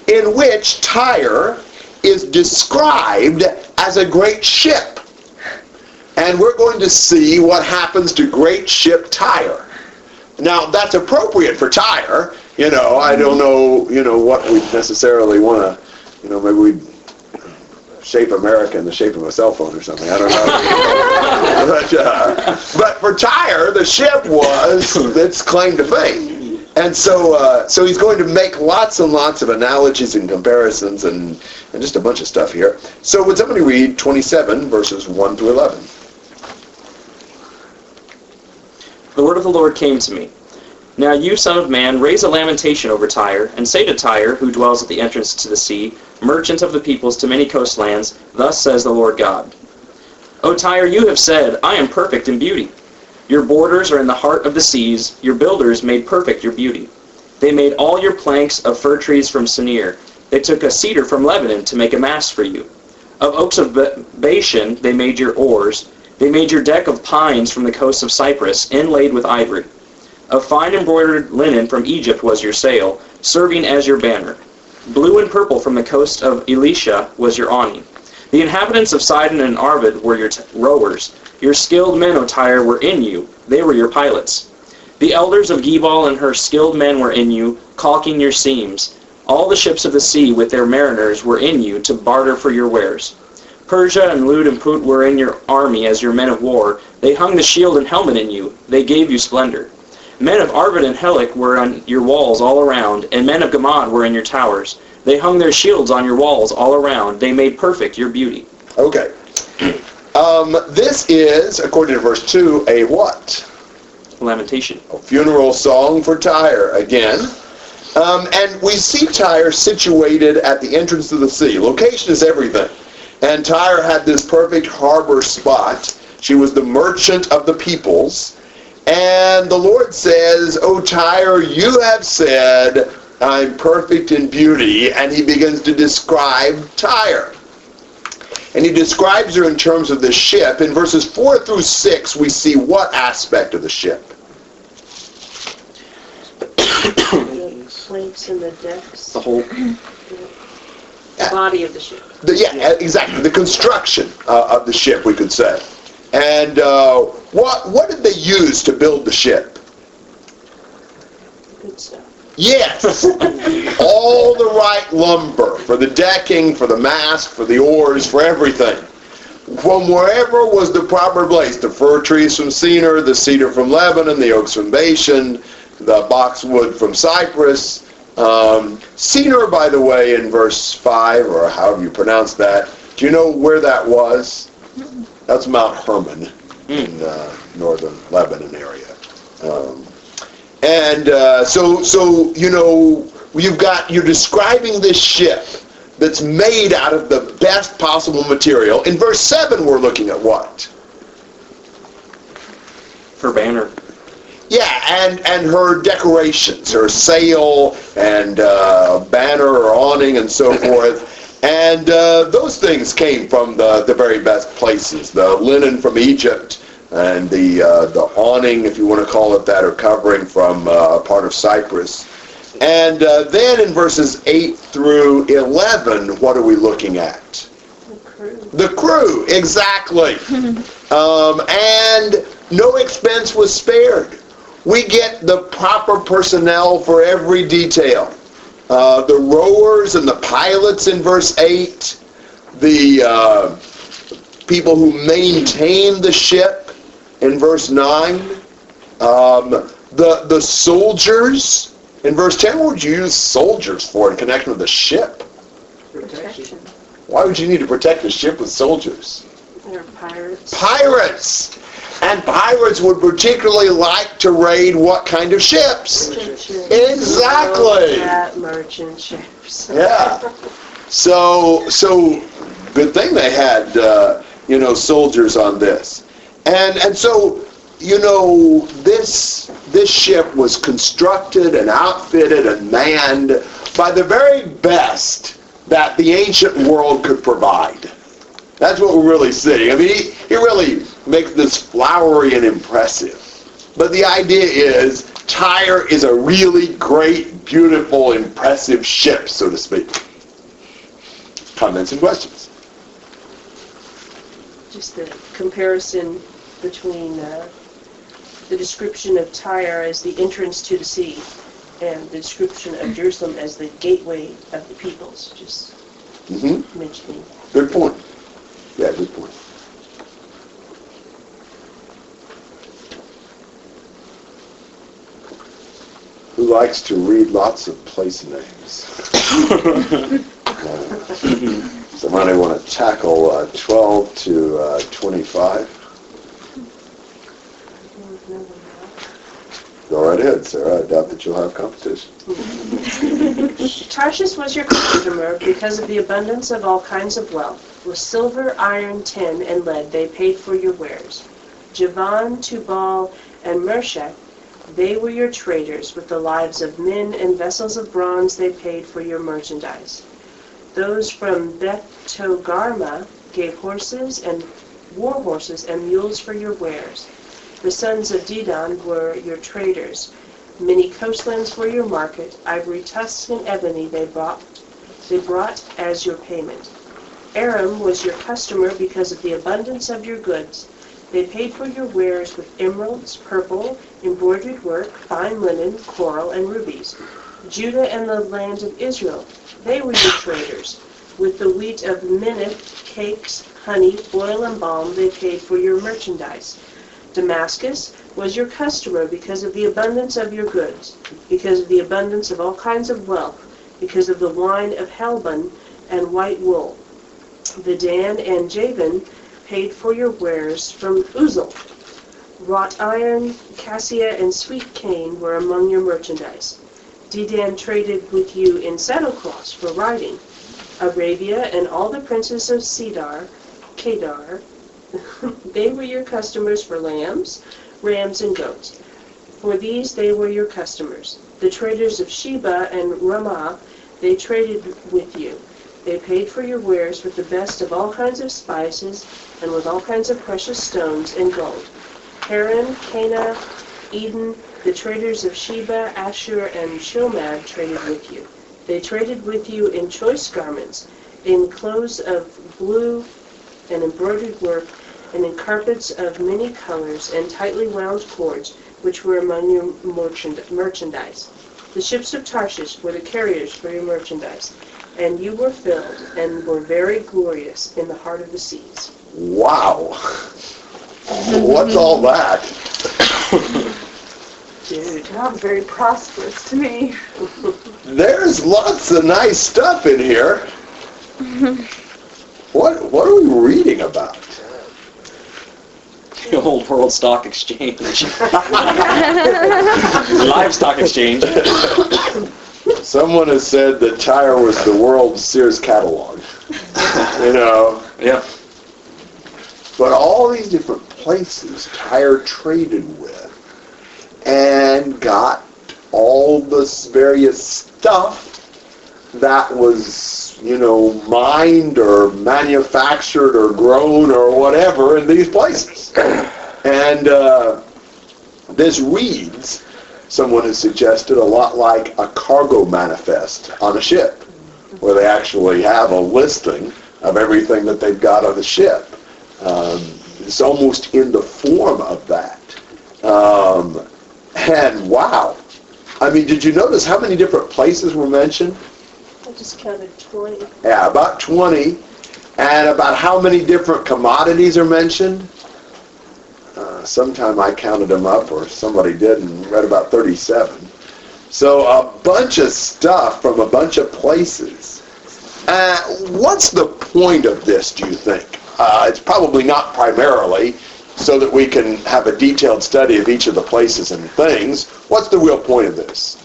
Speaker 1: in which Tyre is described as a great ship. And we're going to see what happens to great ship Tyre. Now, that's appropriate for Tyre. You know, I don't know, you know, what we necessarily want to, you know, maybe we shape America in the shape of a cell phone or something. I don't know. but, uh, but for Tyre, the ship was its claim to fame. And so, uh, so he's going to make lots and lots of analogies and comparisons and, and just a bunch of stuff here. So would somebody read 27 verses 1 through 11?
Speaker 5: The word of the Lord came to me. Now you, son of man, raise a lamentation over Tyre, and say to Tyre, who dwells at the entrance to the sea, merchant of the peoples to many coastlands, thus says the Lord God. O Tyre, you have said, I am perfect in beauty. Your borders are in the heart of the seas, your builders made perfect your beauty. They made all your planks of fir trees from Senir. They took a cedar from Lebanon to make a mast for you. Of oaks of Bashan they made your oars. They made your deck of pines from the coast of Cyprus, inlaid with ivory. Of fine embroidered linen from Egypt was your sail, serving as your banner. Blue and purple from the coast of Elishah was your awning. The inhabitants of Sidon and Arvad were your t- rowers. Your skilled men, O Tyre, were in you. They were your pilots. The elders of Gebal and her skilled men were in you, caulking your seams. All the ships of the sea with their mariners were in you to barter for your wares. Persia and Lud and Put were in your army as your men of war. They hung the shield and helmet in you. They gave you splendor. Men of Arvad and Helech were on your walls all around, and men of Gamad were in your towers. They hung their shields on your walls all around. They made perfect your beauty.
Speaker 1: Okay. Um, this is, according to verse 2, a what?
Speaker 5: Lamentation.
Speaker 1: A funeral song for Tyre again. Um, and we see Tyre situated at the entrance to the sea. Location is everything. And Tyre had this perfect harbor spot. She was the merchant of the peoples. And the Lord says, O Tyre, you have said, I'm perfect in beauty. And he begins to describe Tyre. And he describes her in terms of the ship. In verses 4 through 6, we see what aspect of the ship?
Speaker 2: The planks and the decks,
Speaker 5: The whole
Speaker 2: the body of the ship.
Speaker 1: The, yeah, exactly. The construction uh, of the ship, we could say. And uh, what what did they use to build the ship?
Speaker 2: Good stuff.
Speaker 1: Yes, all the right lumber for the decking, for the mast, for the oars, for everything. From wherever was the proper place, the fir trees from Senir, the cedar from Lebanon, the oaks from Bashan, the boxwood from Cyprus. Um, Senir, by the way, in verse 5, or however you pronounce that, do you know where that was? That's Mount Hermon in uh, northern Lebanon area. Um, and uh, so, so you know, you've got you're describing this ship that's made out of the best possible material. In verse seven, we're looking at what?
Speaker 5: for banner.
Speaker 1: Yeah, and and her decorations, her sail and uh, banner or awning and so forth. And uh, those things came from the, the very best places. The linen from Egypt and the uh, the awning, if you want to call it that, or covering from uh, part of Cyprus. And uh, then in verses 8 through 11, what are we looking at?
Speaker 2: The crew.
Speaker 1: The crew, exactly. um, and no expense was spared. We get the proper personnel for every detail. Uh, the rowers and the pilots in verse 8, the uh, people who maintain the ship in verse 9, um, the, the soldiers in verse 10, what would you use soldiers for in connection with the ship?
Speaker 2: Protection.
Speaker 1: Why would you need to protect the ship with soldiers?
Speaker 2: They're pirates.
Speaker 1: Pirates! And pirates would particularly like to raid what kind of ships?
Speaker 2: Merchant ships.
Speaker 1: Exactly.
Speaker 2: Merchant ships.
Speaker 1: Yeah. So, so good thing they had, uh, you know, soldiers on this. And, and so, you know, this, this ship was constructed and outfitted and manned by the very best that the ancient world could provide. That's what we're really seeing. I mean, he, he really makes this flowery and impressive. But the idea is Tyre is a really great, beautiful, impressive ship, so to speak. Comments and questions?
Speaker 2: Just the comparison between uh, the description of Tyre as the entrance to the sea and the description of Jerusalem as the gateway of the peoples. Just
Speaker 1: hmm
Speaker 2: mentioning.
Speaker 1: Good point. Yeah, good point. Likes to read lots of place names? Uh, Somebody want to tackle uh, 12 to uh, 25? Go right ahead, Sarah. I doubt that you'll have competition.
Speaker 2: Tarshish was your customer because of the abundance of all kinds of wealth. With silver, iron, tin, and lead they paid for your wares. Javan, Tubal, and Meshech, they were your traders. With the lives of men and vessels of bronze they paid for your merchandise. Those from Beth Togarmah gave horses and war horses and mules for your wares. The sons of Dedan were your traders. Many coastlands were your market. Ivory tusks and ebony they brought, they brought as your payment. Aram was your customer because of the abundance of your goods. They paid for your wares with emeralds, purple, embroidered work, fine linen, coral, and rubies. Judah and the land of Israel, they were your traders. With the wheat of Minnith, cakes, honey, oil, and balm, they paid for your merchandise. Damascus was your customer because of the abundance of your goods, because of the abundance of all kinds of wealth, because of the wine of Helbon and white wool. Vedan and Javan paid for your wares from Uzal. Wrought iron, cassia, and sweet cane were among your merchandise. Dedan traded with you in saddlecloths for riding. Arabia and all the princes of Cedar, Kedar, they were your customers for lambs, rams, and goats. For these they were your customers. The traders of Sheba and Raamah, they traded with you. They paid for your wares with the best of all kinds of spices and with all kinds of precious stones and gold. Haran, Canneh, Eden, the traders of Sheba, Ashur, and Shomad traded with you. They traded with you in choice garments, in clothes of blue and embroidered work, and in carpets of many colors and tightly wound cords, which were among your merchand- merchandise. The ships of Tarshish were the carriers for your merchandise, and you were filled and were very glorious in the heart of the seas.
Speaker 1: Wow. What's all that?
Speaker 7: Dude, sounds very prosperous to me.
Speaker 1: There's lots of nice stuff in here. What what are we reading about?
Speaker 5: The old world stock exchange. Livestock exchange.
Speaker 1: Someone has said that Tyre was the world's Sears catalog. You know,
Speaker 5: Yep.
Speaker 1: But all these different places Tyre traded with and got all this various stuff that was, you know, mined or manufactured or grown or whatever in these places. And uh, this reads, someone has suggested, a lot like a cargo manifest on a ship, where they actually have a listing of everything that they've got on the ship. Um, it's almost in the form of that. Um, and wow, I mean, did you notice how many different places were mentioned?
Speaker 2: I just counted 20.
Speaker 1: Yeah, about 20. And about how many different commodities are mentioned? Uh, sometime I counted them up, or somebody did, and read about 37. So a bunch of stuff from a bunch of places. Uh, what's the point of this, do you think? Uh, it's probably not primarily so that we can have a detailed study of each of the places and things. What's the real point of this?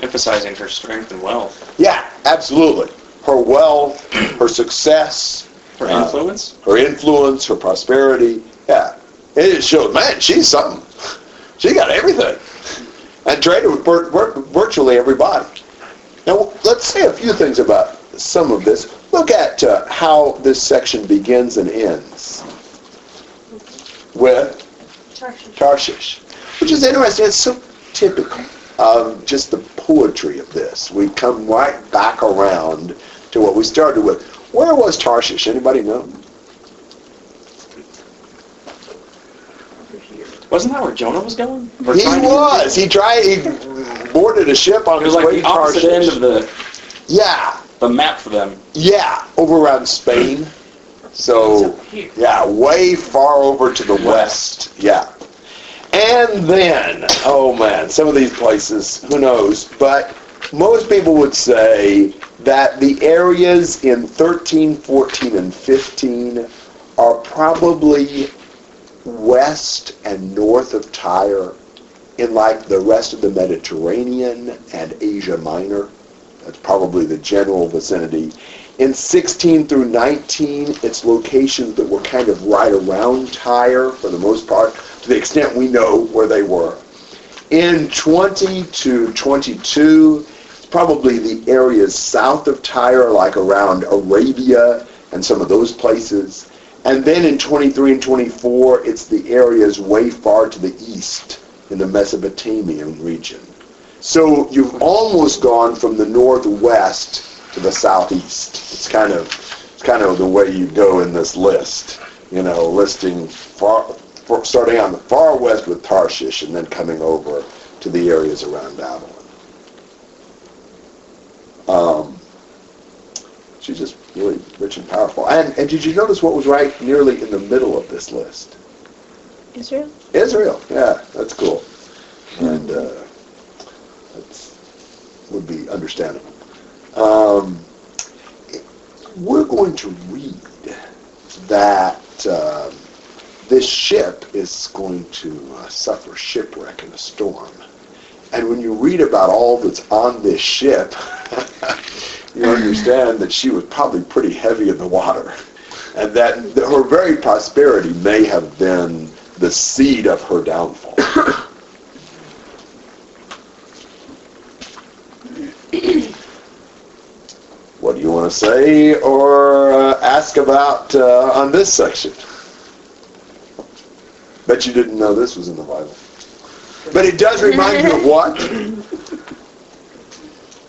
Speaker 5: Emphasizing her strength and wealth.
Speaker 1: Yeah, absolutely. Her wealth, her success,
Speaker 5: Her
Speaker 1: Uh,
Speaker 5: influence?
Speaker 1: her influence, her prosperity. Yeah. It showed, man, she's something. She got everything. And traded with vir- vir- virtually everybody. Now, let's say a few things about some of this. Look at uh, how this section begins and ends with
Speaker 2: Tarshish.
Speaker 1: Tarshish, which is interesting. It's so typical of just the poetry of this. We come right back around to what we started with. Where was Tarshish? Anybody know?
Speaker 5: Wasn't that where Jonah was going? Or
Speaker 1: He was. He tried. He boarded a ship on his
Speaker 5: like
Speaker 1: way
Speaker 5: the
Speaker 1: to
Speaker 5: opposite
Speaker 1: Tarshish.
Speaker 5: end of the,
Speaker 1: Yeah,
Speaker 5: the map for them.
Speaker 1: yeah, over around Spain. So yeah, way far over to the west. Yeah. And then, oh man, some of these places, who knows? But most people would say that the areas in 13, 14, and 15 are probably west and north of Tyre in like the rest of the Mediterranean and Asia Minor. That's probably the general vicinity. In 16 through 19, it's locations that were kind of right around Tyre for the most part, to the extent we know where they were. In 20 to 22, it's probably the areas south of Tyre, like around Arabia and some of those places. And then in 23 and 24, it's the areas way far to the east in the Mesopotamian region. So you've almost gone from the northwest to the southeast. It's kind of it's kind of the way you go in this list. You know, listing far, far starting on the far west with Tarshish and then coming over to the areas around Babylon. Um, she's just really rich and powerful. And, and did you notice what was right nearly in the middle of this list?
Speaker 6: Israel.
Speaker 1: Israel. Yeah, that's cool. And. Uh, that's would be understandable. Um, we're going to read that um, this ship is going to uh, suffer shipwreck in a storm. And when you read about all that's on this ship, you understand that she was probably pretty heavy in the water. And that her very prosperity may have been the seed of her downfall. what do you want to say or uh, ask about uh, on this section? Bet you didn't know this was in the Bible. But it does remind you of what?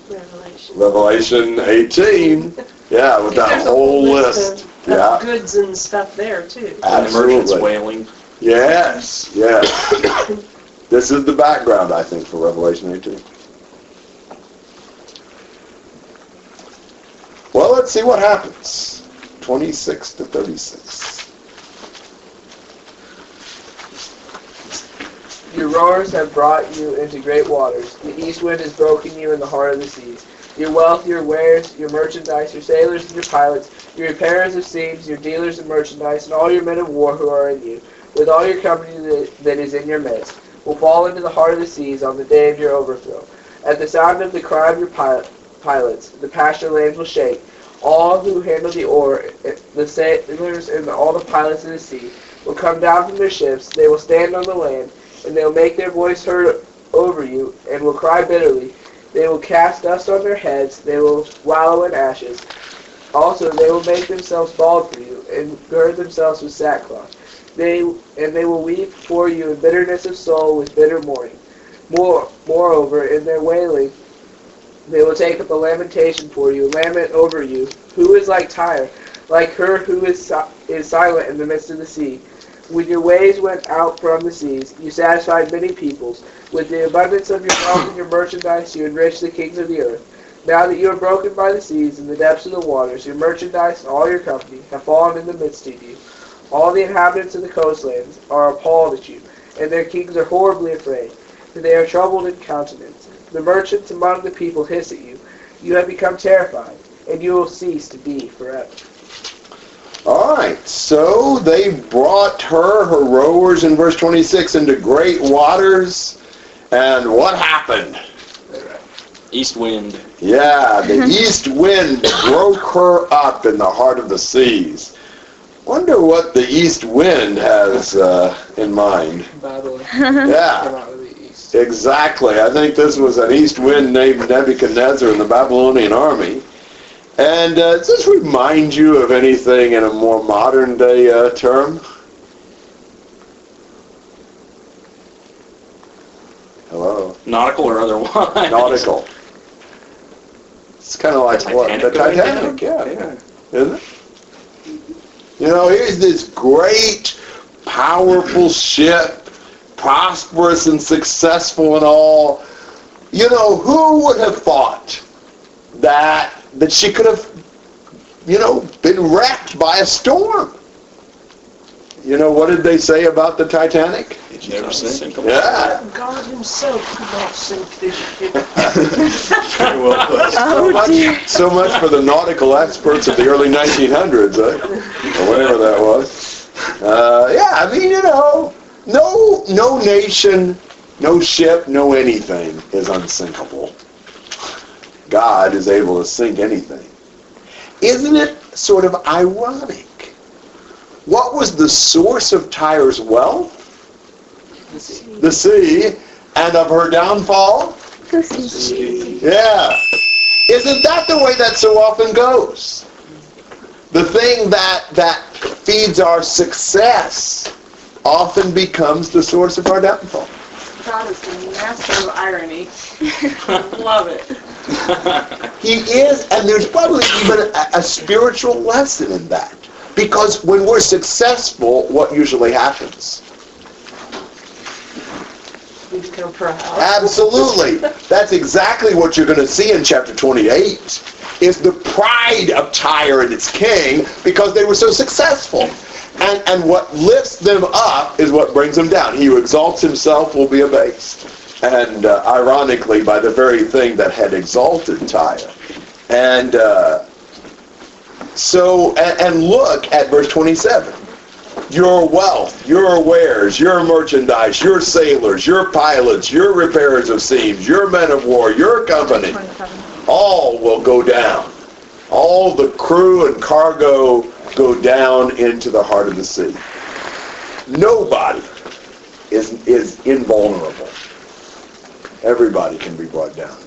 Speaker 2: Revelation.
Speaker 1: Revelation 18. Yeah, with that
Speaker 2: There's
Speaker 1: whole
Speaker 2: list
Speaker 1: list.
Speaker 2: of-
Speaker 1: Yeah.
Speaker 2: Of goods and stuff there too.
Speaker 5: And the merchants wailing.
Speaker 1: Yes, yes. this is the background, I think, for Revelation 18. Let's see what happens. 26 to 36.
Speaker 4: Your rowers have brought you into great waters. The east wind has broken you in the heart of the seas. Your wealth, your wares, your merchandise, your sailors and your pilots, your repairers of seams, your dealers of merchandise, and all your men of war who are in you, with all your company that, that is in your midst, will fall into the heart of the seas on the day of your overthrow. At the sound of the cry of your pilot, pilots, the pasture lands will shake. All who handle the oar, the sailors and all the pilots of the sea, will come down from their ships. They will stand on the land, and they will make their voice heard over you, and will cry bitterly. They will cast dust on their heads. They will wallow in ashes. Also, they will make themselves bald for you, and gird themselves with sackcloth. They and they will weep for you in bitterness of soul with bitter mourning. More, moreover, in their wailing, they will take up a lamentation for you, lament over you. Who is like Tyre, like her who is si- is silent in the midst of the sea? When your waves went out from the seas, you satisfied many peoples. With the abundance of your wealth and your merchandise, you enriched the kings of the earth. Now that you are broken by the seas and the depths of the waters, your merchandise and all your company have fallen in the midst of you. All the inhabitants of the coastlands are appalled at you, and their kings are horribly afraid, for they are troubled in countenance. The merchants among the people hiss at you. You have become terrified, and you will cease to be forever.
Speaker 1: All right, so they brought her, her rowers in verse 26, into great waters. And what happened?
Speaker 5: East wind.
Speaker 1: Yeah, the east wind broke her up in the heart of the seas. Wonder what the east wind has uh, in mind.
Speaker 4: Babylon come
Speaker 1: Yeah,
Speaker 4: out of the east.
Speaker 1: Exactly. I think this was an east wind named Nebuchadnezzar in the Babylonian army. And uh, does this remind you of anything in a more modern day uh, term? Hello?
Speaker 5: Nautical or otherwise?
Speaker 1: Nautical. It's kind of like what? The
Speaker 5: Titanic
Speaker 1: Titanic, yeah, yeah. Isn't it? You know, here's this great, powerful ship, prosperous and successful and all. You know, who would have thought that that she could have, you know, been wrecked by a storm? You know, what did they say about the Titanic?
Speaker 5: Did you ever sink?
Speaker 1: Yeah.
Speaker 2: God himself could not sink this ship.
Speaker 5: Very well put.
Speaker 1: so, much, so much for the nautical experts of the early 1900s, eh? or whatever that was. Uh, yeah, I mean, you know, no, no nation, no ship, no anything is unsinkable. God is able to sink anything. Isn't it sort of ironic? What was the source of Tyre's wealth?
Speaker 4: The sea.
Speaker 1: The sea, and of her downfall? Yeah. Isn't that the way that so often goes? The thing that that feeds our success often becomes the source of our downfall.
Speaker 7: God is the master of irony. Love it.
Speaker 1: He is, and there's probably even a, a spiritual lesson in that. Because when we're successful, what usually happens?
Speaker 2: We become proud.
Speaker 1: Absolutely. That's exactly what you're going to see in chapter 28. is the pride of Tyre and its king because they were so successful. And, and what lifts them up is what brings them down. He who exalts himself will be abased. And uh, ironically, by the very thing that had exalted Tyre. And uh, so, and, and look at verse 27 your wealth, your wares, your merchandise, your sailors, your pilots, your repairers of seams, your men of war, your company, all will go down. All the crew and cargo go down into the heart of the sea. Nobody is, is invulnerable. Everybody can be brought down.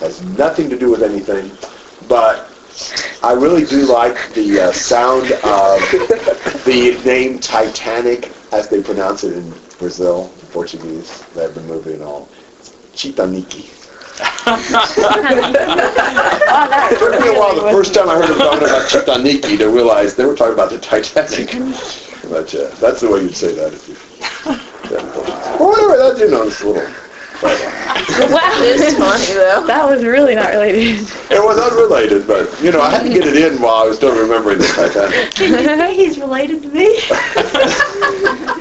Speaker 1: Has nothing to do with anything, but I really do like the uh, sound of the name Titanic, as they pronounce it in Brazil, Portuguese. The movie and all. It's. It took me a while the first time I heard them talking about Chitaniki to realize they were talking about the Titanic. But uh, that's the way you'd say that if you. Yeah. Well, anyway, that you know, it's a little.
Speaker 6: Wow.
Speaker 2: It's funny though.
Speaker 6: That was really not related.
Speaker 1: It was unrelated, but you know, I had to get it in while I was still remembering the Titanic.
Speaker 7: Can you say he's related to me?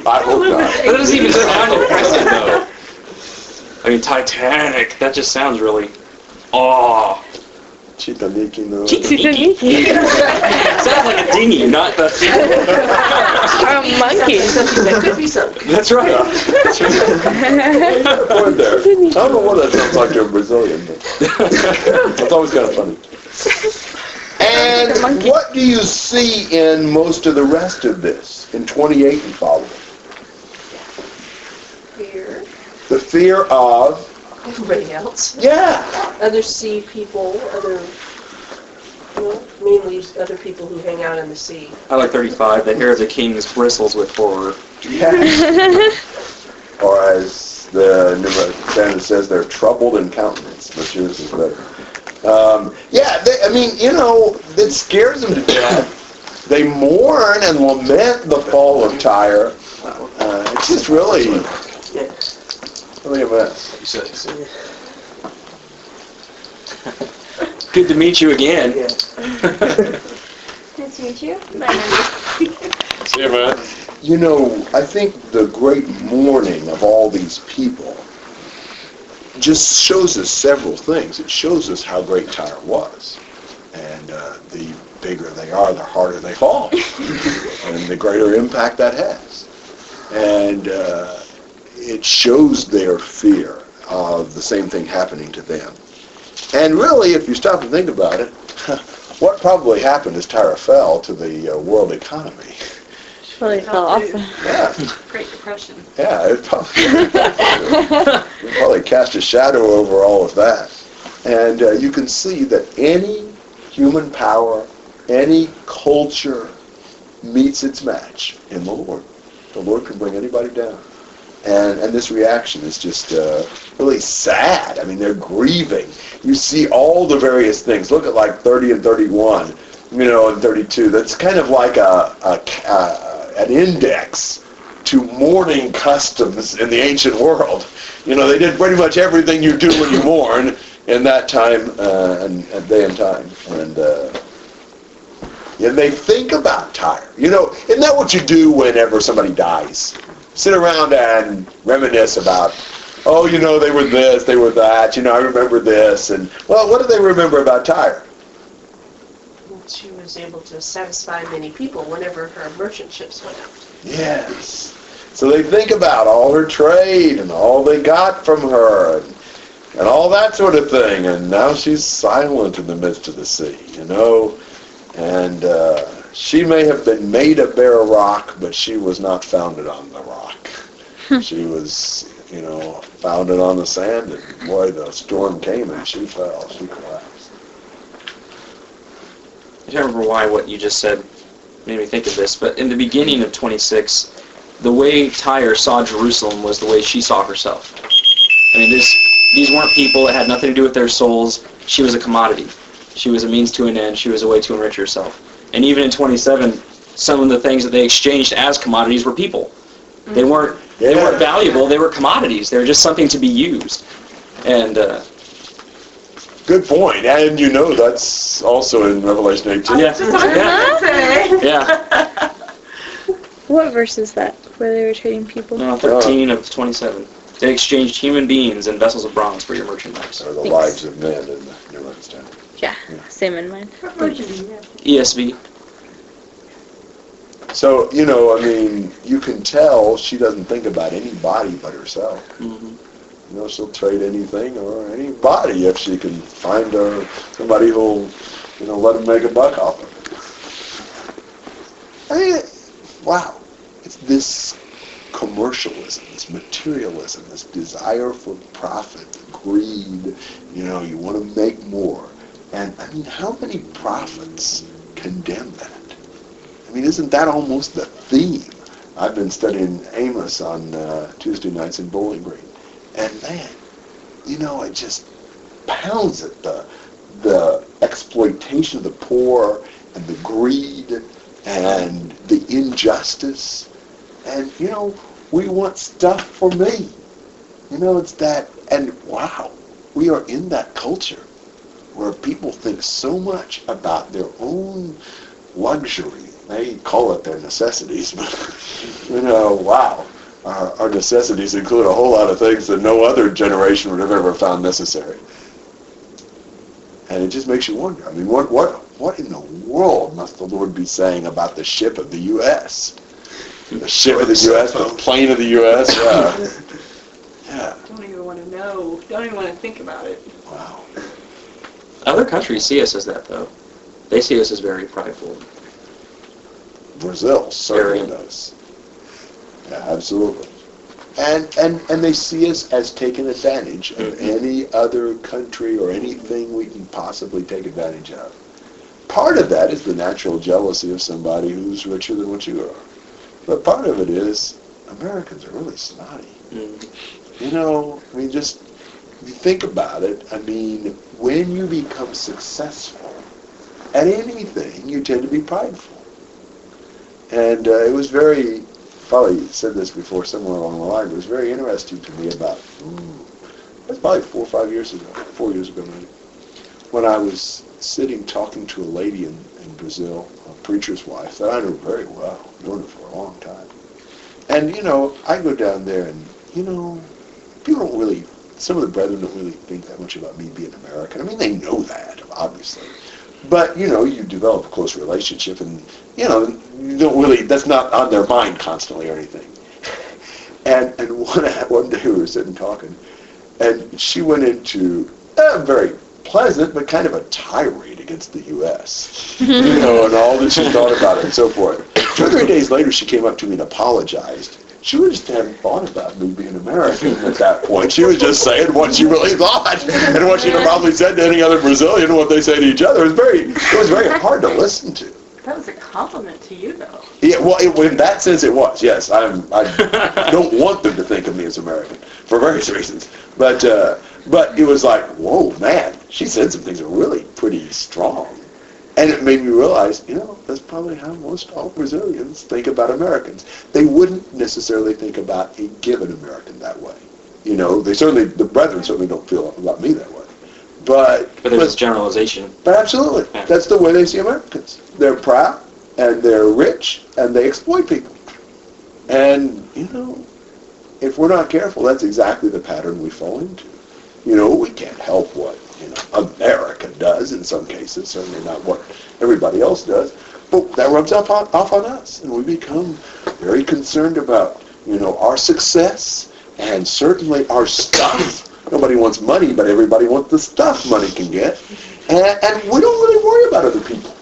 Speaker 1: I hope not.
Speaker 5: That doesn't even sound impressive, though. I mean, Titanic. That just sounds really. Oh.
Speaker 1: Chitaniki, no.
Speaker 5: sounds like a dinghy, not the.
Speaker 6: Or a monkey.
Speaker 2: That could be something.
Speaker 5: That's right.
Speaker 1: Point there. I don't know what that sounds like to a Brazilian, but it's always kind of funny. And what do you see in most of the rest of this, in 28 and following?
Speaker 2: Fear.
Speaker 1: The fear of,
Speaker 2: Everybody else.
Speaker 1: yeah,
Speaker 2: Other sea people, other, well, mainly other people who hang out in the sea.
Speaker 5: I like 35. The hair of the kings bristles with horror.
Speaker 1: yeah. Or as the New American Standard says, they're troubled in countenance, but yours is better. Um, yeah, they, I mean, you know, it scares them to death. They mourn and lament the fall of Tyre. Uh, it's just really, really a mess.
Speaker 5: Good to meet you again.
Speaker 8: Nice to meet you.
Speaker 5: See you, man.
Speaker 1: You know, I think the great mourning of all these people just shows us several things. It shows us how great Tyre was. And uh, the bigger they are, the harder they fall. and the greater impact that has. And uh, it shows their fear of the same thing happening to them. And really, if you stop and think about it, what probably happened is Tyre fell to the uh, world economy.
Speaker 6: Really fell off.
Speaker 1: Yeah.
Speaker 7: Great Depression.
Speaker 1: Yeah, it probably, it probably cast a shadow over all of that. And uh, you can see that any human power, any culture meets its match in the Lord. The Lord can bring anybody down. And, and this reaction is just uh, really sad. I mean, they're grieving. You see all the various things. Look at like 30 and 31, you know, and 32. That's kind of like a, a, a an index to mourning customs in the ancient world. You know, they did pretty much everything you do when you mourn in that time uh, and, and day and time. And uh, and they think about Tyre. You know, isn't that what you do whenever somebody dies? Sit around and reminisce about, oh, you know, they were this, they were that. You know, I remember this. And well, what do they remember about Tyre?
Speaker 2: She was able to satisfy many people whenever her merchant ships went out.
Speaker 1: Yes. So they think about all her trade and all they got from her and, and all that sort of thing. And now she's silent in the midst of the sea, you know. And uh, she may have been made of bare rock, but she was not founded on the rock. Hmm. she was, you know, founded on the sand. And boy, the storm came and she fell. She collapsed.
Speaker 5: I can't remember why what you just said made me think of this, but in the beginning of 26, the way Tyre saw Jerusalem was the way she saw herself. I mean, this, these weren't people. It had nothing to do with their souls. She was a commodity. She was a means to an end. She was a way to enrich herself. And even in 27, some of the things that they exchanged as commodities were people. They weren't they weren't valuable. They were commodities. They were just something to be used. And uh,
Speaker 1: Good point. And you know that's also in Revelation 18.
Speaker 5: Yeah. Yeah. Yeah.
Speaker 6: What verse is that? Where they were trading people?
Speaker 5: No, 13 of 27. They exchanged human beings and vessels of bronze for your merchandise.
Speaker 1: Or the
Speaker 6: Thanks.
Speaker 1: lives of men in the New Understanding.
Speaker 6: Yeah, same in mine.
Speaker 7: What version do you have?
Speaker 5: ESV.
Speaker 1: So, you know, I mean, you can tell she doesn't think about anybody but herself.
Speaker 5: hmm
Speaker 1: You know, she'll trade anything or anybody if she can find uh, somebody who'll, you know, let him make a buck off of it. I mean, wow. It's this commercialism, this materialism, this desire for profit, greed, you know, you want to make more. And, I mean, how many prophets condemn that? I mean, isn't that almost the theme? I've been studying Amos on uh, Tuesday nights in Bowling Green. And man, you know, it just pounds at the the exploitation of the poor and the greed and the injustice. And you know, we want stuff for me. You know, it's that and wow, we are in that culture where people think so much about their own luxury. They call it their necessities, but you know, wow our, our necessities include a whole lot of things that no other generation would have ever found necessary. And it just makes you wonder. I mean, what what what in the world must the Lord be saying about the ship of the U.S. The ship of the U.S., the plane of the U.S. Yeah, yeah.
Speaker 7: Don't even want to know. Don't even want to think about it.
Speaker 5: Other countries see us as that, though. They see us as very prideful.
Speaker 1: Brazil certainly does. Yeah, absolutely. And, and, and they see us as taking advantage of
Speaker 5: Mhm.
Speaker 1: any other country or anything we can possibly take advantage of. Part of that is the natural jealousy of somebody who's richer than what you are. But part of it is Americans are really snotty.
Speaker 5: Mm.
Speaker 1: You know, I mean, just if you think about it, I mean, when you become successful at anything, you tend to be prideful. And uh, it was very, probably said this before somewhere along the line, it was very interesting to me about, ooh, that's probably four or five years ago, four years ago maybe, when I was sitting talking to a lady in, in Brazil, a preacher's wife, that I knew very well, known her for a long time. And, you know, I go down there and, you know, people don't really, some of the brethren don't really think that much about me being American. I mean, they know that, obviously. But, you know, you develop a close relationship and, you know, you don't really, that's not on their mind constantly or anything. And, and one, one day we were sitting talking, and she went into a very pleasant but kind of a tirade against the U.S. you know, and all that she thought about it and so forth. Two or three days later, she came up to me and apologized. She was just hadn't thought about me being American at that point. She was just saying what she really thought and what she'd have probably said to any other Brazilian and what they say to each other. It was very, it was very hard to listen to.
Speaker 7: That was a compliment to you, though.
Speaker 1: Yeah, well, it, in that sense, it was. Yes, I'm. I don't want them to think of me as American for various reasons, but uh, but it was like, whoa, man, she said some things that were really pretty strong, and it made me realize, you know, that's probably how most all Brazilians think about Americans. They wouldn't necessarily think about a given American that way. You know, they certainly, the brethren certainly don't feel about me that way. But
Speaker 5: But there's this generalization.
Speaker 1: but absolutely,
Speaker 5: Yeah.
Speaker 1: that's the way they see Americans. They're proud and they're rich and they exploit people. And you know, if we're not careful, that's exactly the pattern we fall into. You know, we can't help what you know America does in some cases, certainly not what everybody else does. But that rubs off on, off on us, and we become very concerned about you know our success and certainly our stuff. Nobody wants money, but everybody wants the stuff money can get. And, and we don't really worry about other people.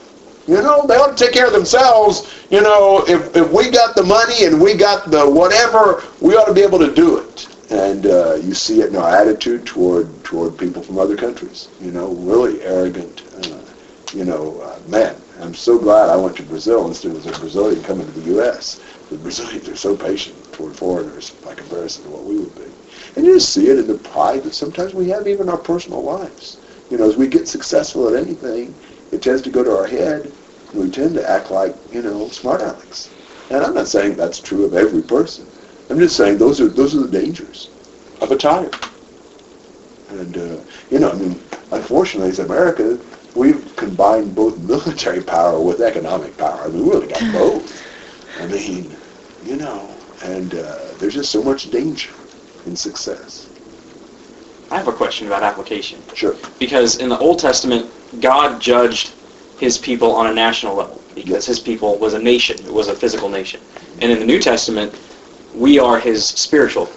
Speaker 1: You know, they ought to take care of themselves. You know, if, if we got the money and we got the whatever, we ought to be able to do it. And uh, you see it in our attitude toward toward people from other countries. You know, really arrogant. Uh, you know, uh, man, I'm so glad I went to Brazil instead of a Brazilian coming to the U.S. The Brazilians are so patient toward foreigners by comparison to what we would be. And you just see it in the pride that sometimes we have even in our personal lives. You know, as we get successful at anything, it tends to go to our head, and we tend to act like, you know, smart alecks. And I'm not saying that's true of every person. I'm just saying those are those are the dangers of a Tyre. And uh, you know, I mean, unfortunately, as America, we've combined both military power with economic power. I mean, we really got both. I mean, you know, and uh, there's just so much danger in success.
Speaker 5: I have a question about application.
Speaker 1: Sure.
Speaker 5: Because in the Old Testament, God judged his people on a national level because his people was a nation. It was a physical nation. And in the New Testament, we are his spiritual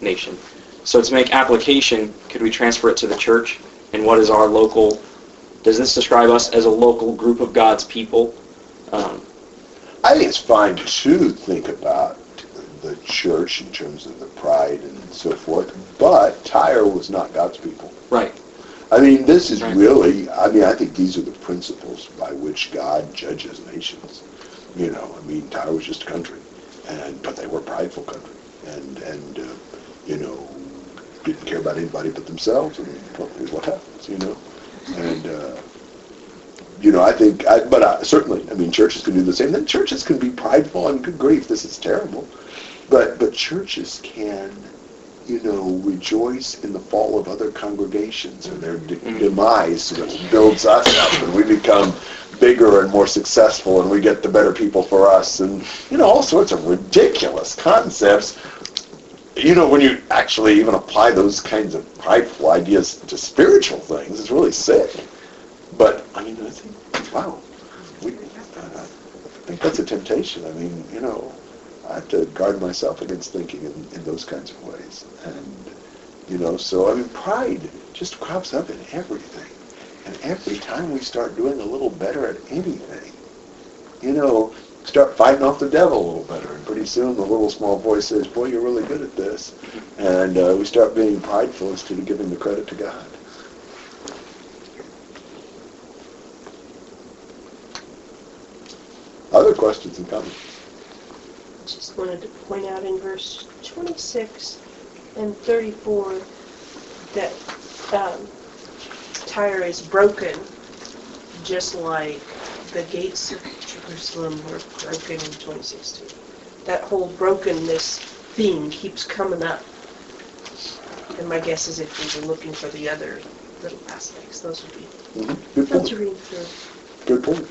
Speaker 5: nation. So to make application, could we transfer it to the church? And what is our local, does this describe us as a local group of God's people? Um,
Speaker 1: I think it's fine to think about the church in terms of the pride and so forth, but Tyre was not God's people.
Speaker 5: right.
Speaker 1: I mean, this is
Speaker 5: Right.
Speaker 1: really, I mean, I think these are the principles by which God judges nations. You know, I mean, Tyre was just a country, and but they were a prideful country, and and uh, you know, didn't care about anybody but themselves, and well, here's what happens, you know, and. Uh, you know, I think, I, but uh, certainly, I mean, churches can do the same. Then churches can be prideful and good grief, this is terrible. But but churches can, you know, rejoice in the fall of other congregations or their de- demise, which builds us up, and we become bigger and more successful, and we get the better people for us, and you know, all sorts of ridiculous concepts. You know, when you actually even apply those kinds of prideful ideas to spiritual things, it's really sick. But I mean, I think, wow, we, I think that's a temptation. I mean, you know, I have to guard myself against thinking in, in those kinds of ways. And, you know, so, I mean, pride just crops up in everything. And every time we start doing a little better at anything, you know, start fighting off the devil a little better. And pretty soon the little small voice says, boy, you're really good at this. And uh, we start being prideful instead of giving the credit to God. Other questions and comments?
Speaker 2: Just wanted to point out in verse 26 and 34 that um, Tyre is broken, just like the gates of Jerusalem were broken in 2016. That whole brokenness theme keeps coming up. And my guess is if we were looking for the other little aspects, those would be
Speaker 1: Mm-hmm. Good point.
Speaker 2: filtering through.
Speaker 1: Good point.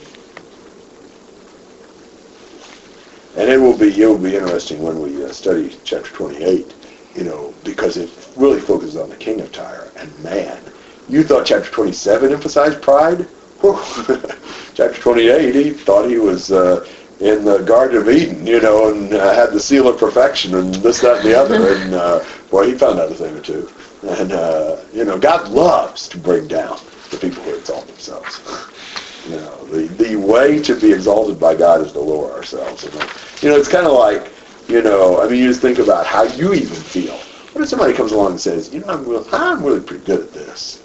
Speaker 1: And it will be it will be interesting when we uh, study chapter 28, you know, because it really focuses on the king of Tyre. And man, you thought chapter 27 emphasized pride? Chapter 28, he thought he was uh, in the Garden of Eden, you know, and uh, had the seal of perfection and this, that, and the other. And uh, boy, he found out a thing or two. And uh, you know, God loves to bring down the people who exalt themselves. You know, the, the way to be exalted by God is to lower ourselves. And, you know, it's kind of like, you know, I mean, you just think about how you even feel. What if somebody comes along and says, you know, I'm really, I'm really pretty good at this?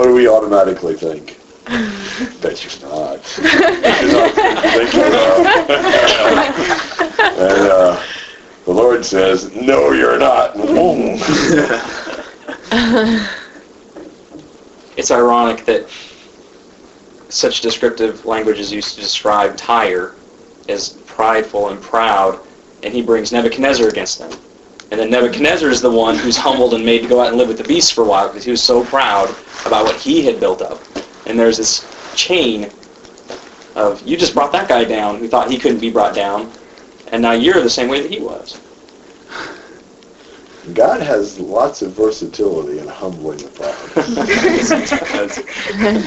Speaker 1: What do we automatically think? Bet you're not. You're not and uh, the Lord says, no, you're not.
Speaker 5: It's ironic that such descriptive language is used to describe Tyre as prideful and proud, and he brings Nebuchadnezzar against them. And then Nebuchadnezzar is the one who's humbled and made to go out and live with the beasts for a while because he was so proud about what he had built up. And there's this chain of, you just brought that guy down who thought he couldn't be brought down, and now you're the same way that he was.
Speaker 1: God has lots of versatility in humbling the proud.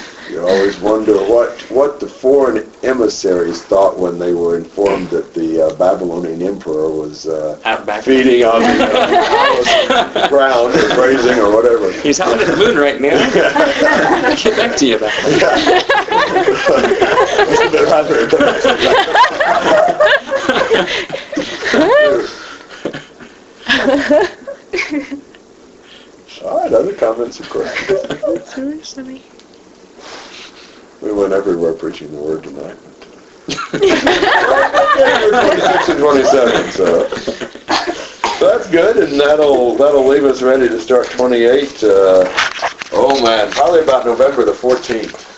Speaker 1: You always wonder what, what the foreign emissaries thought when they were informed that the uh, Babylonian emperor was uh,
Speaker 5: Out back.
Speaker 1: feeding on the uh, palace ground or grazing or whatever.
Speaker 5: He's out at the moon right now. I'll get back to you about
Speaker 1: All right, other comments or questions? We went everywhere preaching the word tonight. 26 and 27, so that's good, and that'll that'll leave us ready to start 28. Uh, oh man, probably about November the 14th.